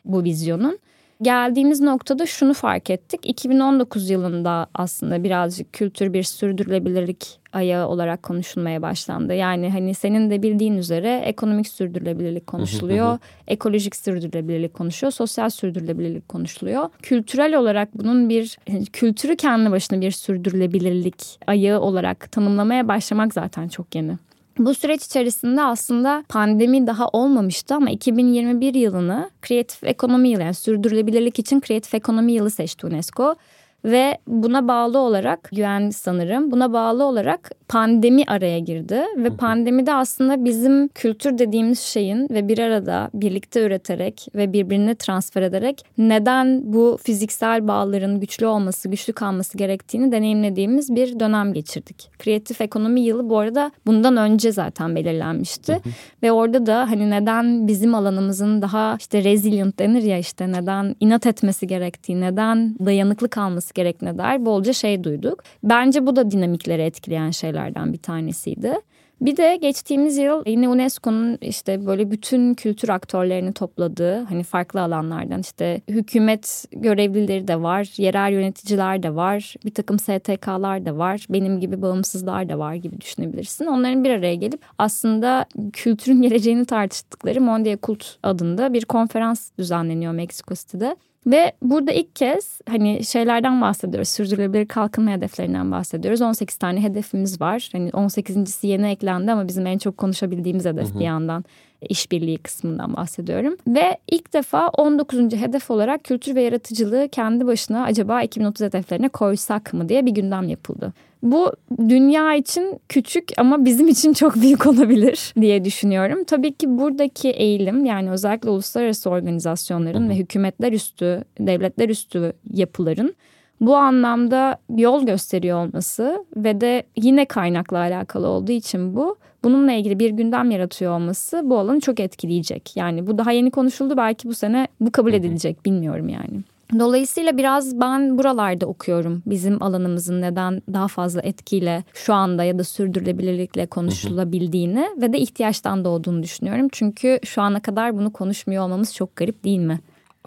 bu vizyonun geldiğimiz noktada şunu fark ettik. 2019 yılında aslında birazcık kültür bir sürdürülebilirlik ayağı olarak konuşulmaya başlandı. Yani hani senin de bildiğin üzere ekonomik sürdürülebilirlik konuşuluyor, ekolojik sürdürülebilirlik konuşuyor, sosyal sürdürülebilirlik konuşuluyor. Kültürel olarak bunun bir kültürü kendi başına bir sürdürülebilirlik ayağı olarak tanımlamaya başlamak zaten çok yeni. Bu süreç içerisinde aslında pandemi daha olmamıştı ama 2021 yılını kreatif ekonomi yılı yani sürdürülebilirlik için kreatif ekonomi yılı seçti UNESCO. Ve buna bağlı olarak güven sanırım buna bağlı olarak pandemi araya girdi. Ve pandemide aslında bizim kültür dediğimiz şeyin ve bir arada birlikte üreterek ve birbirini transfer ederek neden bu fiziksel bağların güçlü olması, güçlü kalması gerektiğini deneyimlediğimiz bir dönem geçirdik. Kreatif ekonomi yılı bu arada bundan önce zaten belirlenmişti. Ve orada da hani neden bizim alanımızın daha işte resilient denir ya işte neden inat etmesi gerektiği, neden dayanıklı kalması gerektiğine dair bolca şey duyduk. Bence bu da dinamikleri etkileyen şeyler şeylerden bir tanesiydi. Bir de geçtiğimiz yıl yine UNESCO'nun işte böyle bütün kültür aktörlerini topladığı hani farklı alanlardan işte hükümet görevlileri de var, yerel yöneticiler de var, bir takım STK'lar da var, benim gibi bağımsızlar da var gibi düşünebilirsin. Onların bir araya gelip aslında kültürün geleceğini tartıştıkları Mondia Kult adında bir konferans düzenleniyor Meksiko City'de. Ve burada ilk kez hani şeylerden bahsediyoruz. Sürdürülebilir kalkınma hedeflerinden bahsediyoruz. 18 tane hedefimiz var. Hani 18.si yeni eklendi ama bizim en çok konuşabildiğimiz hedef hı hı. bir yandan işbirliği kısmından bahsediyorum. Ve ilk defa 19. hedef olarak kültür ve yaratıcılığı kendi başına acaba 2030 hedeflerine koysak mı diye bir gündem yapıldı. Bu dünya için küçük ama bizim için çok büyük olabilir diye düşünüyorum. Tabii ki buradaki eğilim yani özellikle uluslararası organizasyonların ve hükümetler üstü, devletler üstü yapıların bu anlamda yol gösteriyor olması ve de yine kaynakla alakalı olduğu için bu bununla ilgili bir gündem yaratıyor olması bu alanı çok etkileyecek. Yani bu daha yeni konuşuldu belki bu sene bu kabul edilecek bilmiyorum yani. Dolayısıyla biraz ben buralarda okuyorum bizim alanımızın neden daha fazla etkiyle şu anda ya da sürdürülebilirlikle konuşulabildiğini ve de ihtiyaçtan doğduğunu düşünüyorum. Çünkü şu ana kadar bunu konuşmuyor olmamız çok garip değil mi?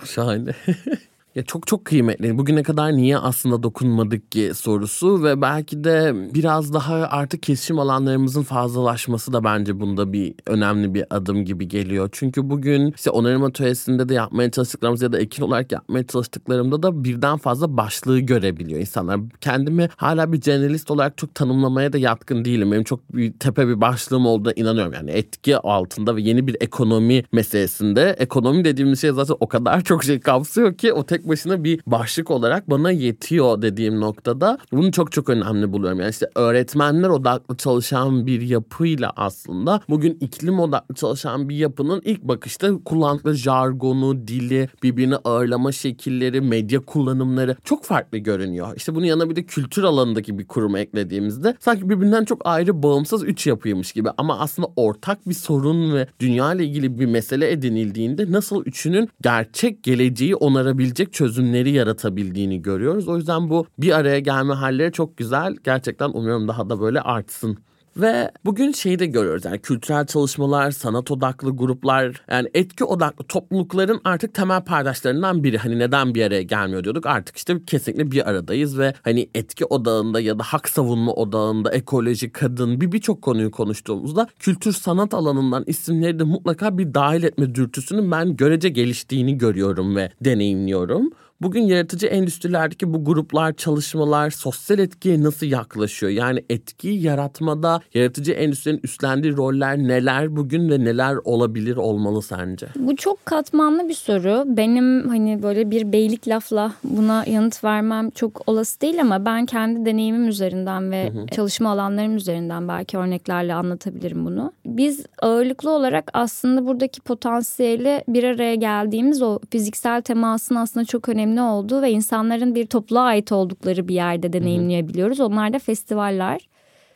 Şahane. <laughs> Ya çok çok kıymetli. Bugüne kadar niye aslında dokunmadık ki sorusu ve belki de biraz daha artık kesişim alanlarımızın fazlalaşması da bence bunda bir önemli bir adım gibi geliyor. Çünkü bugün işte onarım atölyesinde de yapmaya çalıştıklarımız ya da ekin olarak yapmaya çalıştıklarımda da birden fazla başlığı görebiliyor insanlar. Kendimi hala bir generalist olarak çok tanımlamaya da yatkın değilim. Benim çok bir tepe bir başlığım olduğuna inanıyorum. Yani etki altında ve yeni bir ekonomi meselesinde ekonomi dediğimiz şey zaten o kadar çok şey kapsıyor ki o tek tek başına bir başlık olarak bana yetiyor dediğim noktada bunu çok çok önemli buluyorum. Yani işte öğretmenler odaklı çalışan bir yapıyla aslında bugün iklim odaklı çalışan bir yapının ilk bakışta kullandıkları jargonu, dili, birbirini ağırlama şekilleri, medya kullanımları çok farklı görünüyor. İşte bunun yanına bir de kültür alanındaki bir kurumu eklediğimizde sanki birbirinden çok ayrı bağımsız üç yapıymış gibi ama aslında ortak bir sorun ve dünya ile ilgili bir mesele edinildiğinde nasıl üçünün gerçek geleceği onarabilecek çözümleri yaratabildiğini görüyoruz. O yüzden bu bir araya gelme halleri çok güzel. Gerçekten umuyorum daha da böyle artsın. Ve bugün şeyi de görüyoruz yani kültürel çalışmalar, sanat odaklı gruplar yani etki odaklı toplulukların artık temel paydaşlarından biri. Hani neden bir araya gelmiyor diyorduk artık işte kesinlikle bir aradayız ve hani etki odağında ya da hak savunma odağında ekoloji, kadın bir birçok konuyu konuştuğumuzda kültür sanat alanından isimleri de mutlaka bir dahil etme dürtüsünün ben görece geliştiğini görüyorum ve deneyimliyorum. Bugün yaratıcı endüstrilerdeki bu gruplar, çalışmalar sosyal etkiye nasıl yaklaşıyor? Yani etkiyi yaratmada yaratıcı endüstrinin üstlendiği roller neler bugün ve neler olabilir olmalı sence? Bu çok katmanlı bir soru. Benim hani böyle bir beylik lafla buna yanıt vermem çok olası değil ama ben kendi deneyimim üzerinden ve hı hı. çalışma alanlarım üzerinden belki örneklerle anlatabilirim bunu. Biz ağırlıklı olarak aslında buradaki potansiyeli bir araya geldiğimiz o fiziksel temasın aslında çok önemli önemli olduğu ve insanların bir topluluğa ait oldukları bir yerde deneyimleyebiliyoruz. Onlar da festivaller.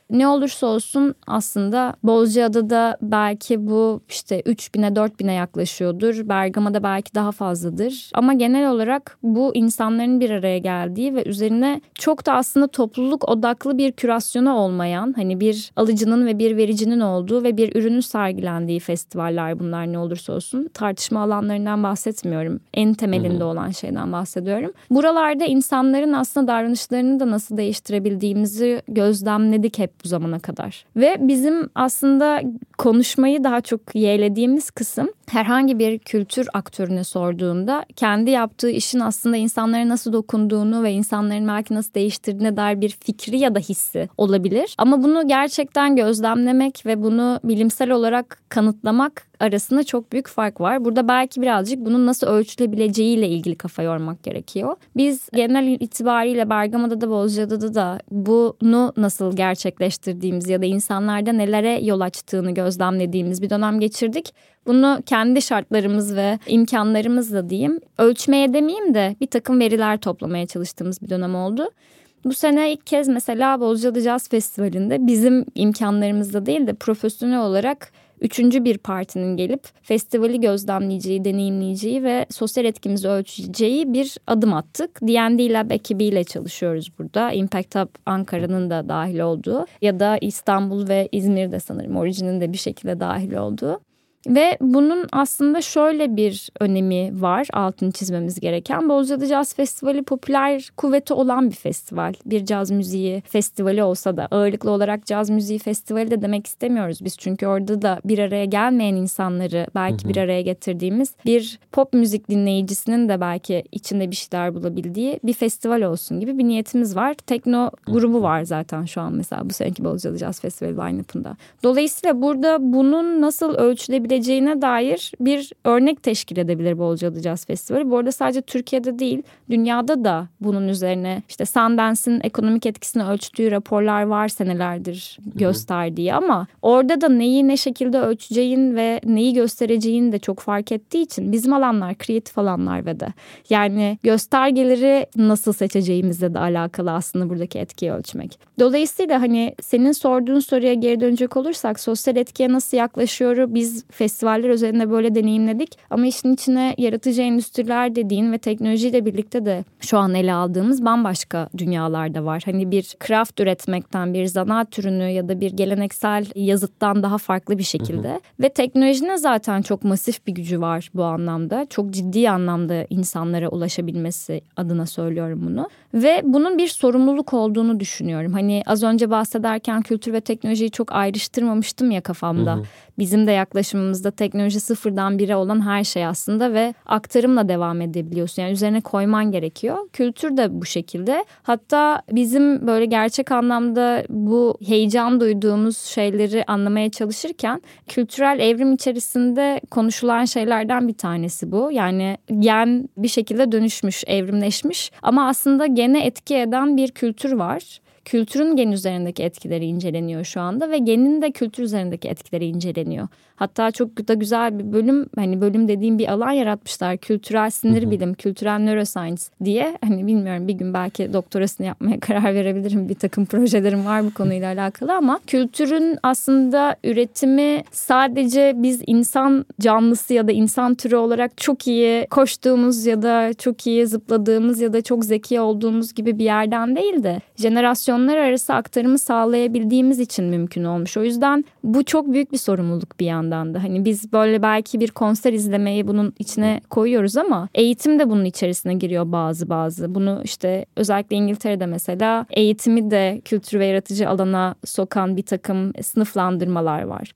Ne olursa olsun aslında Bozcaada'da belki bu işte 3000'e 4000'e yaklaşıyordur. Bergama'da belki daha fazladır. Ama genel olarak bu insanların bir araya geldiği ve üzerine çok da aslında topluluk odaklı bir kürasyonu olmayan hani bir alıcının ve bir vericinin olduğu ve bir ürünün sergilendiği festivaller bunlar ne olursa olsun. Tartışma alanlarından bahsetmiyorum. En temelinde olan şeyden bahsediyorum. Buralarda insanların aslında davranışlarını da nasıl değiştirebildiğimizi gözlemledik hep bu zamana kadar. Ve bizim aslında konuşmayı daha çok yeğlediğimiz kısım herhangi bir kültür aktörüne sorduğunda kendi yaptığı işin aslında insanlara nasıl dokunduğunu ve insanların belki nasıl değiştirdiğine dair bir fikri ya da hissi olabilir. Ama bunu gerçekten gözlemlemek ve bunu bilimsel olarak kanıtlamak arasında çok büyük fark var. Burada belki birazcık bunun nasıl ölçülebileceğiyle ilgili kafa yormak gerekiyor. Biz genel itibariyle Bergama'da da Bozcaada'da da bunu nasıl gerçekleştirdiğimiz ya da insanlarda nelere yol açtığını gözlemlediğimiz bir dönem geçirdik. Bunu kendi şartlarımız ve imkanlarımızla diyeyim ölçmeye demeyeyim de bir takım veriler toplamaya çalıştığımız bir dönem oldu. Bu sene ilk kez mesela Bozcaada Jazz Festivali'nde bizim imkanlarımızda değil de profesyonel olarak üçüncü bir partinin gelip festivali gözlemleyeceği, deneyimleyeceği ve sosyal etkimizi ölçeceği bir adım attık. D&D Lab ekibiyle çalışıyoruz burada. Impact Hub Ankara'nın da dahil olduğu ya da İstanbul ve İzmir'de sanırım orijinin de bir şekilde dahil olduğu. Ve bunun aslında şöyle bir önemi var altını çizmemiz gereken. Bozcaada Jazz Festivali popüler kuvveti olan bir festival. Bir caz müziği festivali olsa da ağırlıklı olarak caz müziği festivali de demek istemiyoruz biz. Çünkü orada da bir araya gelmeyen insanları belki hı hı. bir araya getirdiğimiz bir pop müzik dinleyicisinin de belki içinde bir şeyler bulabildiği bir festival olsun gibi bir niyetimiz var. Tekno grubu var zaten şu an mesela bu seneki Bozcaada Jazz Festivali line-up'ında. Dolayısıyla burada bunun nasıl ölçülebilir olabileceğine dair bir örnek teşkil edebilir Bolca'da Jazz Festivali. Bu arada sadece Türkiye'de değil dünyada da bunun üzerine işte Sundance'in ekonomik etkisini ölçtüğü raporlar var senelerdir gösterdiği ama orada da neyi ne şekilde ölçeceğin ve neyi göstereceğin de çok fark ettiği için bizim alanlar kreatif alanlar ve de yani göstergeleri nasıl seçeceğimizle de alakalı aslında buradaki etkiyi ölçmek. Dolayısıyla hani senin sorduğun soruya geri dönecek olursak sosyal etkiye nasıl yaklaşıyor biz festivaller üzerinde böyle deneyimledik ama işin içine yaratıcı endüstriler dediğin ve teknolojiyle birlikte de şu an ele aldığımız bambaşka dünyalarda var. Hani bir craft üretmekten bir zanaat türünü ya da bir geleneksel yazıttan daha farklı bir şekilde hı hı. ve teknolojinin zaten çok masif bir gücü var bu anlamda. Çok ciddi anlamda insanlara ulaşabilmesi adına söylüyorum bunu. Ve bunun bir sorumluluk olduğunu düşünüyorum. Hani az önce bahsederken kültür ve teknolojiyi çok ayrıştırmamıştım ya kafamda. Hı hı. Bizim de yaklaşımımızda teknoloji sıfırdan bire olan her şey aslında ve aktarımla devam edebiliyorsun. Yani üzerine koyman gerekiyor. Kültür de bu şekilde. Hatta bizim böyle gerçek anlamda bu heyecan duyduğumuz şeyleri anlamaya çalışırken kültürel evrim içerisinde konuşulan şeylerden bir tanesi bu. Yani gen bir şekilde dönüşmüş, evrimleşmiş ama aslında gene etki eden bir kültür var kültürün gen üzerindeki etkileri inceleniyor şu anda ve genin de kültür üzerindeki etkileri inceleniyor. Hatta çok da güzel bir bölüm hani bölüm dediğim bir alan yaratmışlar. Kültürel sinir hı hı. bilim, kültürel neuroscience diye. Hani bilmiyorum bir gün belki doktorasını yapmaya <laughs> karar verebilirim. Bir takım projelerim var bu konuyla alakalı ama kültürün aslında üretimi sadece biz insan canlısı ya da insan türü olarak çok iyi koştuğumuz ya da çok iyi zıpladığımız ya da çok zeki olduğumuz gibi bir yerden değil de jenerasyonlar arası aktarımı sağlayabildiğimiz için mümkün olmuş. O yüzden bu çok büyük bir sorumluluk bir yandan yandan da. Hani biz böyle belki bir konser izlemeyi bunun içine koyuyoruz ama eğitim de bunun içerisine giriyor bazı bazı. Bunu işte özellikle İngiltere'de mesela eğitimi de kültür ve yaratıcı alana sokan bir takım sınıflandırmalar var.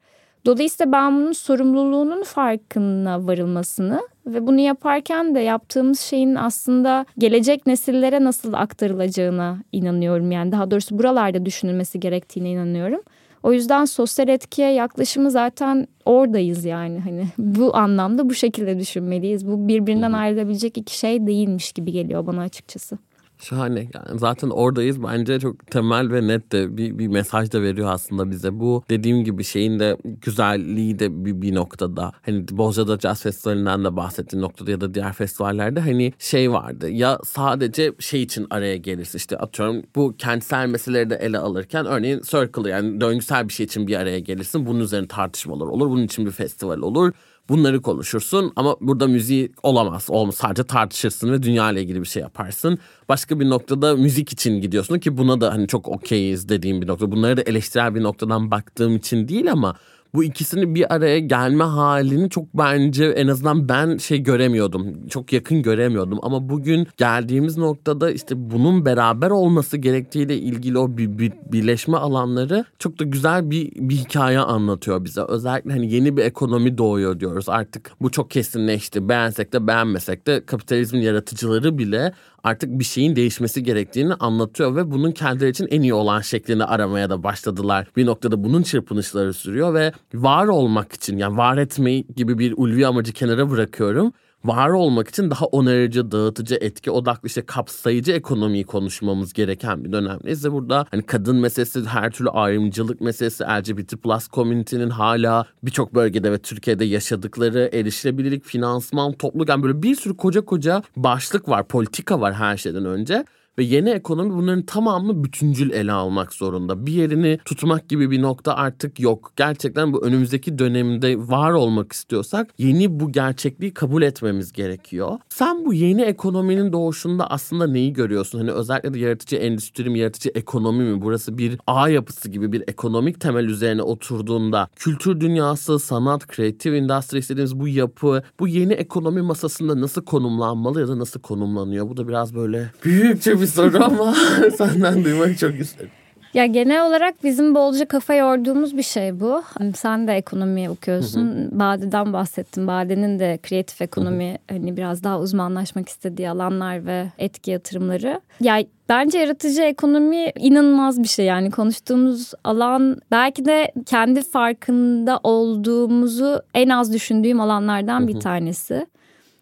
Dolayısıyla ben bunun sorumluluğunun farkına varılmasını ve bunu yaparken de yaptığımız şeyin aslında gelecek nesillere nasıl aktarılacağına inanıyorum. Yani daha doğrusu buralarda düşünülmesi gerektiğine inanıyorum. O yüzden sosyal etkiye yaklaşımı zaten oradayız yani hani bu anlamda bu şekilde düşünmeliyiz. Bu birbirinden ayrılabilecek iki şey değilmiş gibi geliyor bana açıkçası. Şahane. Yani zaten oradayız. Bence çok temel ve net de bir, bir mesaj da veriyor aslında bize. Bu dediğim gibi şeyin de güzelliği de bir, bir noktada. Hani Bozca'da Jazz Festivali'nden de bahsettiğim noktada ya da diğer festivallerde hani şey vardı. Ya sadece şey için araya gelirsin işte atıyorum bu kentsel meseleleri de ele alırken örneğin circle yani döngüsel bir şey için bir araya gelirsin. Bunun üzerine tartışmalar olur. Bunun için bir festival olur Bunları konuşursun ama burada müziği olamaz. Olmaz. Sadece tartışırsın ve dünya ile ilgili bir şey yaparsın. Başka bir noktada müzik için gidiyorsun ki buna da hani çok okeyiz dediğim bir nokta. Bunları da eleştirel bir noktadan baktığım için değil ama bu ikisini bir araya gelme halini çok bence en azından ben şey göremiyordum. Çok yakın göremiyordum ama bugün geldiğimiz noktada işte bunun beraber olması gerektiğiyle ilgili o bir, bir birleşme alanları çok da güzel bir bir hikaye anlatıyor bize. Özellikle hani yeni bir ekonomi doğuyor diyoruz. Artık bu çok kesinleşti. Beğensek de beğenmesek de kapitalizmin yaratıcıları bile artık bir şeyin değişmesi gerektiğini anlatıyor ve bunun kendileri için en iyi olan şeklini aramaya da başladılar. Bir noktada bunun çırpınışları sürüyor ve var olmak için yani var etmeyi gibi bir ulvi amacı kenara bırakıyorum var olmak için daha onarıcı, dağıtıcı, etki odaklı işte kapsayıcı ekonomiyi konuşmamız gereken bir dönemdeyiz. Ve burada hani kadın meselesi, her türlü ayrımcılık meselesi, LGBT plus community'nin hala birçok bölgede ve Türkiye'de yaşadıkları erişilebilirlik, finansman, topluluk yani böyle bir sürü koca koca başlık var, politika var her şeyden önce. Ve yeni ekonomi bunların tamamını bütüncül ele almak zorunda. Bir yerini tutmak gibi bir nokta artık yok. Gerçekten bu önümüzdeki dönemde var olmak istiyorsak yeni bu gerçekliği kabul etmemiz gerekiyor. Sen bu yeni ekonominin doğuşunda aslında neyi görüyorsun? Hani özellikle de yaratıcı endüstri mi, yaratıcı ekonomi mi? Burası bir ağ yapısı gibi bir ekonomik temel üzerine oturduğunda kültür dünyası, sanat, kreatif industry istediğimiz bu yapı, bu yeni ekonomi masasında nasıl konumlanmalı ya da nasıl konumlanıyor? Bu da biraz böyle büyükçe bir soru ama <laughs> senden duymak çok isterim. Ya genel olarak bizim bolca kafa yorduğumuz bir şey bu. Hani sen de ekonomi okuyorsun. Hı hı. Bade'den bahsettin. Bade'nin de kreatif ekonomi hı hı. hani biraz daha uzmanlaşmak istediği alanlar ve etki yatırımları. Ya Bence yaratıcı ekonomi inanılmaz bir şey yani konuştuğumuz alan belki de kendi farkında olduğumuzu en az düşündüğüm alanlardan bir tanesi.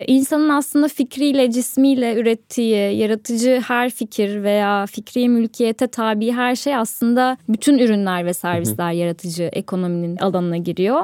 İnsanın aslında fikriyle, cismiyle ürettiği, yaratıcı her fikir veya fikri mülkiyete tabi her şey aslında bütün ürünler ve servisler yaratıcı ekonominin alanına giriyor.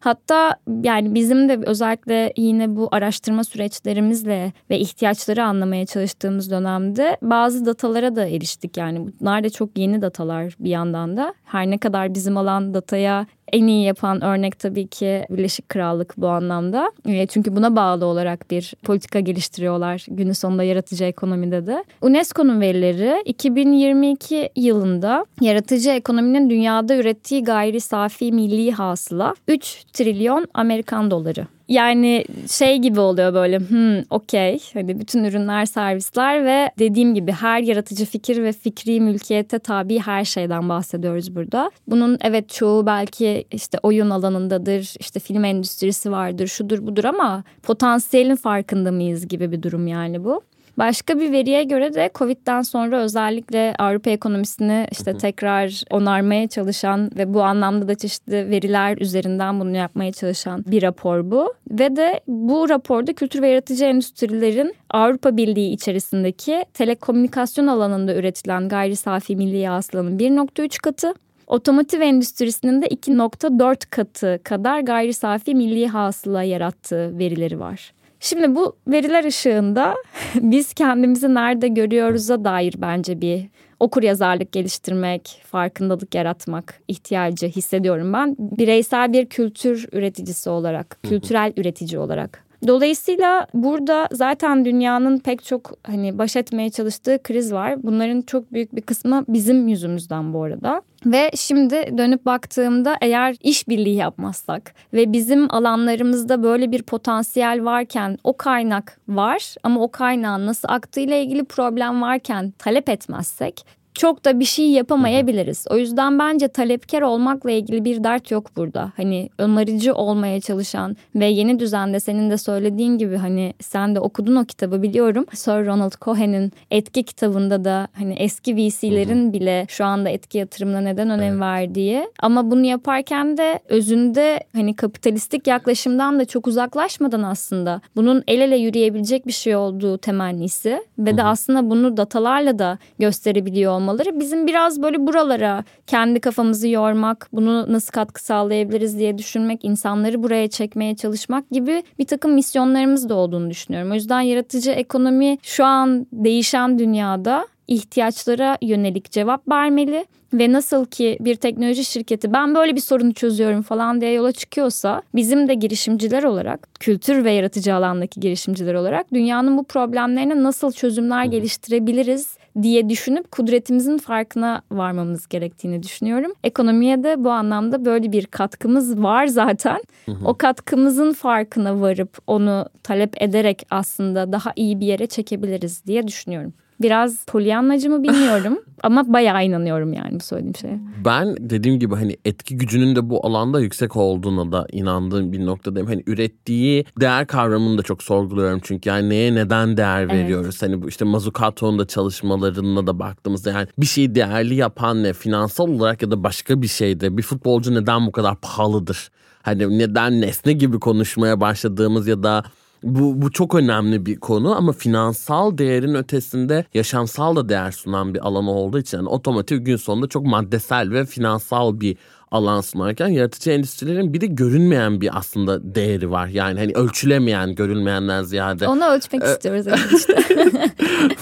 Hatta yani bizim de özellikle yine bu araştırma süreçlerimizle ve ihtiyaçları anlamaya çalıştığımız dönemde bazı datalara da eriştik. Yani bunlar da çok yeni datalar bir yandan da. Her ne kadar bizim alan dataya en iyi yapan örnek tabii ki Birleşik Krallık bu anlamda. E, çünkü buna bağlı olarak bir politika geliştiriyorlar günün sonunda yaratıcı ekonomide de. UNESCO'nun verileri 2022 yılında yaratıcı ekonominin dünyada ürettiği gayri safi milli hasıla 3 trilyon Amerikan doları. Yani şey gibi oluyor böyle hmm okey hani bütün ürünler servisler ve dediğim gibi her yaratıcı fikir ve fikri mülkiyete tabi her şeyden bahsediyoruz burada. Bunun evet çoğu belki işte oyun alanındadır işte film endüstrisi vardır şudur budur ama potansiyelin farkında mıyız gibi bir durum yani bu. Başka bir veriye göre de Covid'den sonra özellikle Avrupa ekonomisini işte tekrar onarmaya çalışan ve bu anlamda da çeşitli veriler üzerinden bunu yapmaya çalışan bir rapor bu. Ve de bu raporda kültür ve yaratıcı endüstrilerin Avrupa Birliği içerisindeki telekomünikasyon alanında üretilen gayri safi milli hasılanın 1.3 katı, otomotiv endüstrisinin de 2.4 katı kadar gayri safi milli hasıla yarattığı verileri var. Şimdi bu veriler ışığında <laughs> biz kendimizi nerede görüyoruz'a dair bence bir okur yazarlık geliştirmek, farkındalık yaratmak ihtiyacı hissediyorum ben. Bireysel bir kültür üreticisi olarak, kültürel üretici olarak. Dolayısıyla burada zaten dünyanın pek çok hani baş etmeye çalıştığı kriz var. Bunların çok büyük bir kısmı bizim yüzümüzden bu arada. Ve şimdi dönüp baktığımda eğer işbirliği yapmazsak ve bizim alanlarımızda böyle bir potansiyel varken o kaynak var ama o kaynağın nasıl aktığıyla ilgili problem varken talep etmezsek çok da bir şey yapamayabiliriz. O yüzden bence talepkar olmakla ilgili bir dert yok burada. Hani ömerici olmaya çalışan ve yeni düzende senin de söylediğin gibi hani sen de okudun o kitabı biliyorum. Sir Ronald Cohen'in etki kitabında da hani eski VC'lerin bile şu anda etki yatırımına neden önem evet. verdiği ama bunu yaparken de özünde hani kapitalistik yaklaşımdan da çok uzaklaşmadan aslında bunun el ele yürüyebilecek bir şey olduğu temennisi ve de aslında bunu datalarla da gösterebiliyor olmaları bizim biraz böyle buralara kendi kafamızı yormak, bunu nasıl katkı sağlayabiliriz diye düşünmek, insanları buraya çekmeye çalışmak gibi bir takım misyonlarımız da olduğunu düşünüyorum. O yüzden yaratıcı ekonomi şu an değişen dünyada ihtiyaçlara yönelik cevap vermeli ve nasıl ki bir teknoloji şirketi ben böyle bir sorunu çözüyorum falan diye yola çıkıyorsa bizim de girişimciler olarak kültür ve yaratıcı alandaki girişimciler olarak dünyanın bu problemlerine nasıl çözümler geliştirebiliriz diye düşünüp kudretimizin farkına varmamız gerektiğini düşünüyorum. Ekonomiye de bu anlamda böyle bir katkımız var zaten. O katkımızın farkına varıp onu talep ederek aslında daha iyi bir yere çekebiliriz diye düşünüyorum. Biraz polyanlacı mı bilmiyorum <laughs> ama bayağı inanıyorum yani bu söylediğim şeye. Ben dediğim gibi hani etki gücünün de bu alanda yüksek olduğuna da inandığım bir noktadayım. Hani ürettiği değer kavramını da çok sorguluyorum çünkü yani neye neden değer veriyoruz? Evet. Hani bu işte Mazukato'nun da çalışmalarına da baktığımızda yani bir şeyi değerli yapan ne? Finansal olarak ya da başka bir şeyde bir futbolcu neden bu kadar pahalıdır? Hani neden nesne gibi konuşmaya başladığımız ya da bu, bu çok önemli bir konu ama finansal değerin ötesinde yaşamsal da değer sunan bir alan olduğu için yani otomotiv gün sonunda çok maddesel ve finansal bir alan sunarken yaratıcı endüstrilerin bir de görünmeyen bir aslında değeri var. Yani hani ölçülemeyen, görülmeyenden ziyade. Onu ölçmek ee, istiyoruz <laughs> işte.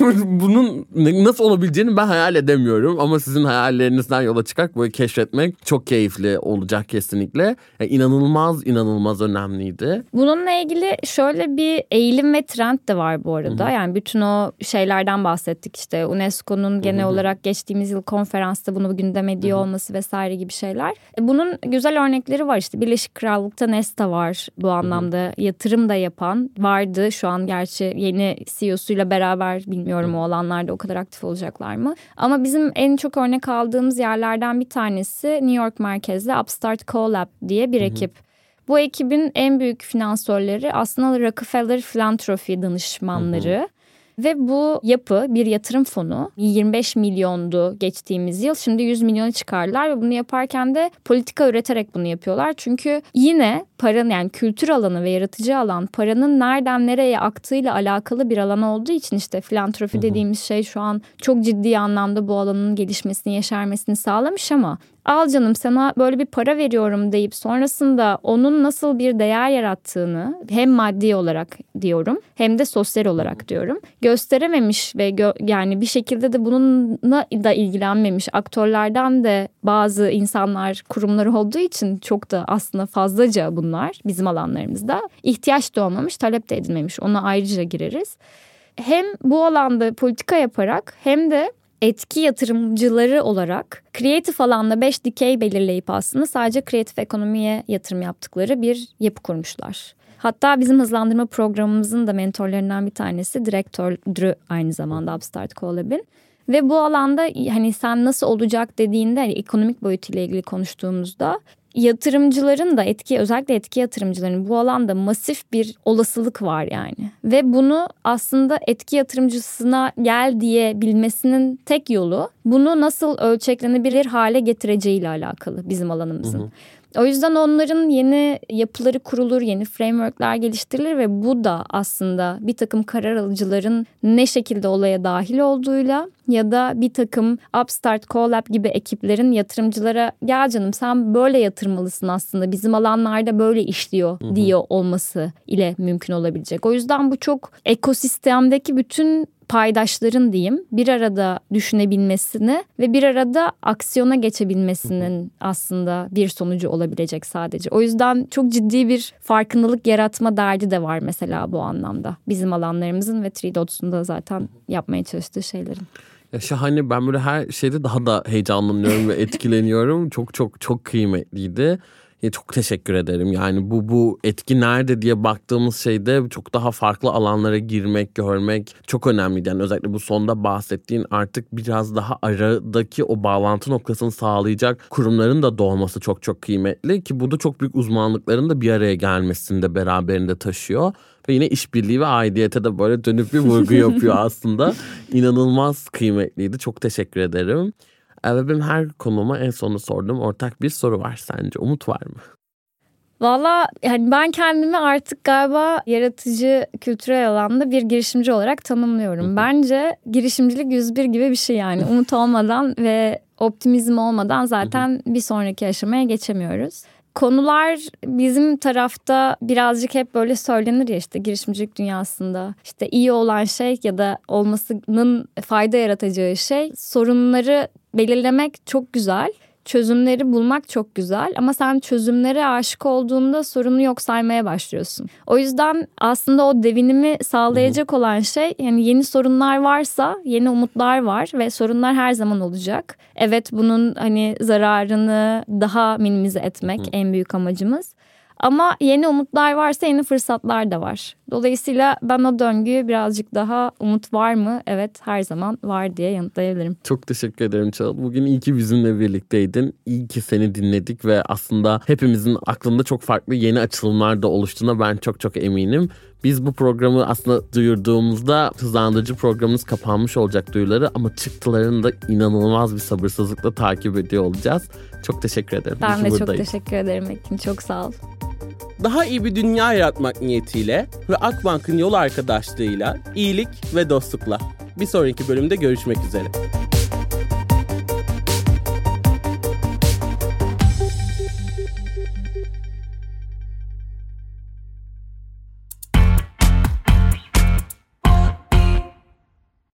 <laughs> Bunun nasıl olabileceğini ben hayal edemiyorum ama sizin hayallerinizden yola çıkarak böyle keşfetmek çok keyifli olacak kesinlikle. Yani inanılmaz inanılmaz önemliydi. Bununla ilgili şöyle bir eğilim ve trend de var bu arada. Hı-hı. Yani bütün o şeylerden bahsettik işte UNESCO'nun genel Hı-hı. olarak geçtiğimiz yıl konferansta bunu gündem ediyor Hı-hı. olması vesaire gibi şeyler. E, bunun güzel örnekleri var işte. Birleşik Krallık'ta Nesta var bu anlamda. Yatırım da yapan vardı. Şu an gerçi yeni CEO'suyla beraber bilmiyorum o alanlarda o kadar aktif olacaklar mı? Ama bizim en çok örnek aldığımız yerlerden bir tanesi New York merkezli Upstart Co-Lab diye bir ekip. Bu ekibin en büyük finansörleri aslında Rockefeller Philanthropy danışmanları. Ve bu yapı bir yatırım fonu 25 milyondu geçtiğimiz yıl. Şimdi 100 milyona çıkardılar ve bunu yaparken de politika üreterek bunu yapıyorlar. Çünkü yine paranın yani kültür alanı ve yaratıcı alan paranın nereden nereye aktığıyla alakalı bir alan olduğu için işte filantrofi dediğimiz şey şu an çok ciddi anlamda bu alanın gelişmesini, yeşermesini sağlamış ama al canım sana böyle bir para veriyorum deyip sonrasında onun nasıl bir değer yarattığını hem maddi olarak diyorum hem de sosyal olarak diyorum. Gösterememiş ve gö- yani bir şekilde de bununla da ilgilenmemiş. Aktörlerden de bazı insanlar kurumları olduğu için çok da aslında fazlaca bunlar bizim alanlarımızda ihtiyaç da olmamış talep de edilmemiş. Ona ayrıca gireriz. Hem bu alanda politika yaparak hem de etki yatırımcıları olarak kreatif alanda 5 dikey belirleyip aslında sadece kreatif ekonomiye yatırım yaptıkları bir yapı kurmuşlar. Hatta bizim hızlandırma programımızın da mentorlarından bir tanesi direktörü aynı zamanda Upstart Collab'in. Ve bu alanda hani sen nasıl olacak dediğinde hani ekonomik boyutuyla ilgili konuştuğumuzda yatırımcıların da etki özellikle etki yatırımcıların bu alanda masif bir olasılık var yani. Ve bunu aslında etki yatırımcısına gel diye bilmesinin tek yolu bunu nasıl ölçeklenebilir hale getireceğiyle alakalı bizim alanımızın. Hı hı. O yüzden onların yeni yapıları kurulur, yeni frameworkler geliştirilir ve bu da aslında bir takım karar alıcıların ne şekilde olaya dahil olduğuyla ya da bir takım Upstart, Collab gibi ekiplerin yatırımcılara gel canım sen böyle yatırmalısın aslında bizim alanlarda böyle işliyor diyor olması ile mümkün olabilecek. O yüzden bu çok ekosistemdeki bütün paydaşların diyeyim bir arada düşünebilmesini ve bir arada aksiyona geçebilmesinin aslında bir sonucu olabilecek sadece. O yüzden çok ciddi bir farkındalık yaratma derdi de var mesela bu anlamda. Bizim alanlarımızın ve Tridots'un da zaten yapmaya çalıştığı şeylerin. Ya şahane ben böyle her şeyde daha da heyecanlanıyorum ve <laughs> etkileniyorum. Çok çok çok kıymetliydi. Ya çok teşekkür ederim. Yani bu bu etki nerede diye baktığımız şeyde çok daha farklı alanlara girmek, görmek çok önemliydi. Yani özellikle bu sonda bahsettiğin artık biraz daha aradaki o bağlantı noktasını sağlayacak kurumların da doğması çok çok kıymetli ki bu da çok büyük uzmanlıkların da bir araya gelmesini de beraberinde taşıyor. Ve yine işbirliği ve aidiyete de böyle dönüp bir vurgu yapıyor <laughs> aslında. İnanılmaz kıymetliydi. Çok teşekkür ederim. Ve benim her konuma en sonunda sorduğum ortak bir soru var sence. Umut var mı? Valla yani ben kendimi artık galiba yaratıcı kültürel alanda bir girişimci olarak tanımlıyorum. Bence girişimcilik 101 gibi bir şey yani. <laughs> Umut olmadan ve optimizm olmadan zaten bir sonraki aşamaya geçemiyoruz. Konular bizim tarafta birazcık hep böyle söylenir ya işte girişimcilik dünyasında. işte iyi olan şey ya da olmasının fayda yaratacağı şey sorunları belirlemek çok güzel çözümleri bulmak çok güzel ama sen çözümlere aşık olduğunda sorunu yok saymaya başlıyorsun. O yüzden aslında o devinimi sağlayacak olan şey yani yeni sorunlar varsa yeni umutlar var ve sorunlar her zaman olacak. Evet bunun hani zararını daha minimize etmek en büyük amacımız. Ama yeni umutlar varsa yeni fırsatlar da var. Dolayısıyla ben o döngüyü birazcık daha umut var mı? Evet her zaman var diye yanıtlayabilirim. Çok teşekkür ederim Çağıl. Bugün iyi ki bizimle birlikteydin. İyi ki seni dinledik ve aslında hepimizin aklında çok farklı yeni açılımlar da oluştuğuna ben çok çok eminim. Biz bu programı aslında duyurduğumuzda hızlandırıcı programımız kapanmış olacak duyuları ama çıktılarını da inanılmaz bir sabırsızlıkla takip ediyor olacağız. Çok teşekkür ederim. Ben de çok teşekkür ederim Ekin. Çok sağ ol. Daha iyi bir dünya yaratmak niyetiyle ve Akbank'ın yol arkadaşlığıyla iyilik ve dostlukla. Bir sonraki bölümde görüşmek üzere.